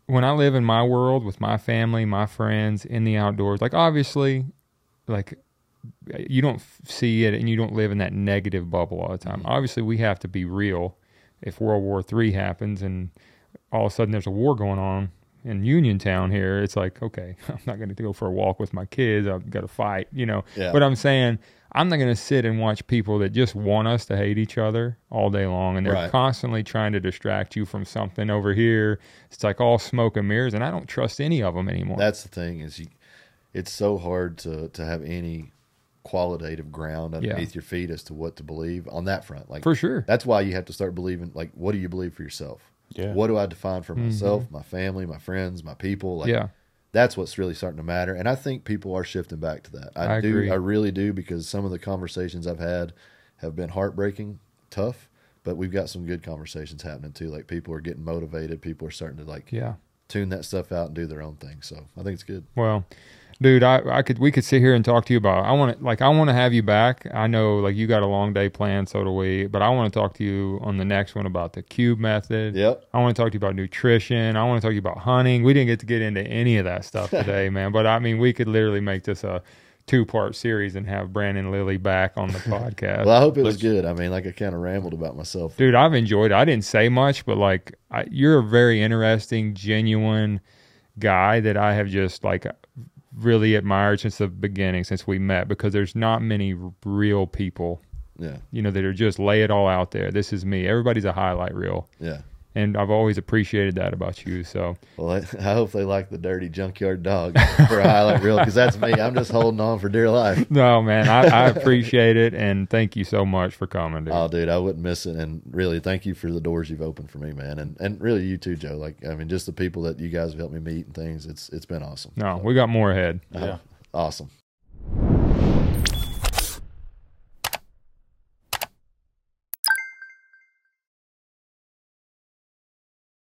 when I live in my world with my family, my friends in the outdoors, like obviously, like you don't f- see it and you don't live in that negative bubble all the time. Mm-hmm. Obviously, we have to be real. If World War Three happens and all of a sudden there's a war going on in Uniontown here, it's like, okay, I'm not going to go for a walk with my kids. I've got to fight, you know. Yeah. But I'm saying I'm not going to sit and watch people that just want us to hate each other all day long, and they're Right. constantly trying to distract you from something over here. It's like all smoke and mirrors, and I don't trust any of them anymore. That's the thing is you. It's so hard to to have any qualitative ground underneath your feet as to what to believe on that front. Like for sure. That's why you have to start believing. Like, what do you believe for yourself? Yeah. What do I define for myself, my family, my friends, my people? Like, Mm-hmm. yeah, that's what's really starting to matter. And I think people are shifting back to that. I, I do. agree. I really do because some of the conversations I've had have been heartbreaking, tough, but we've got some good conversations happening too. Like people are getting motivated. People are starting to like yeah. tune that stuff out and do their own thing. So I think it's good. Well, dude, I, I could we could sit here and talk to you about. I want to like I want to have you back. I know like you got a long day planned, so do we. But I want to talk to you on the next one about the cube method. Yep. I want to talk to you about nutrition. I want to talk to you about hunting. We didn't get to get into any of that stuff today, man. But I mean, we could literally make this a two part series and have Brandon Lilly back on the podcast. Well, I hope it was Let's- good. I mean, like I kind of rambled about myself. Dude, I've enjoyed it. I didn't say much, but like I, you're a very interesting, genuine guy that I have just like really admired since the beginning, since we met, because there's not many real people, Yeah. you know, that are just lay it all out there. This is me. Everybody's a highlight reel, Yeah. And I've always appreciated that about you. So Well, I, I hope they like the dirty junkyard dog for a highlight reel because that's me. I'm just holding on for dear life. no, man, I, I appreciate it, and thank you so much for coming, dude. Oh, dude, I wouldn't miss it. And really, thank you for the doors you've opened for me, man. And and really, you too, Joe. Like, I mean, just the people that you guys have helped me meet and things. It's it's been awesome. no, we got more ahead. Uh-huh. Yeah. Awesome.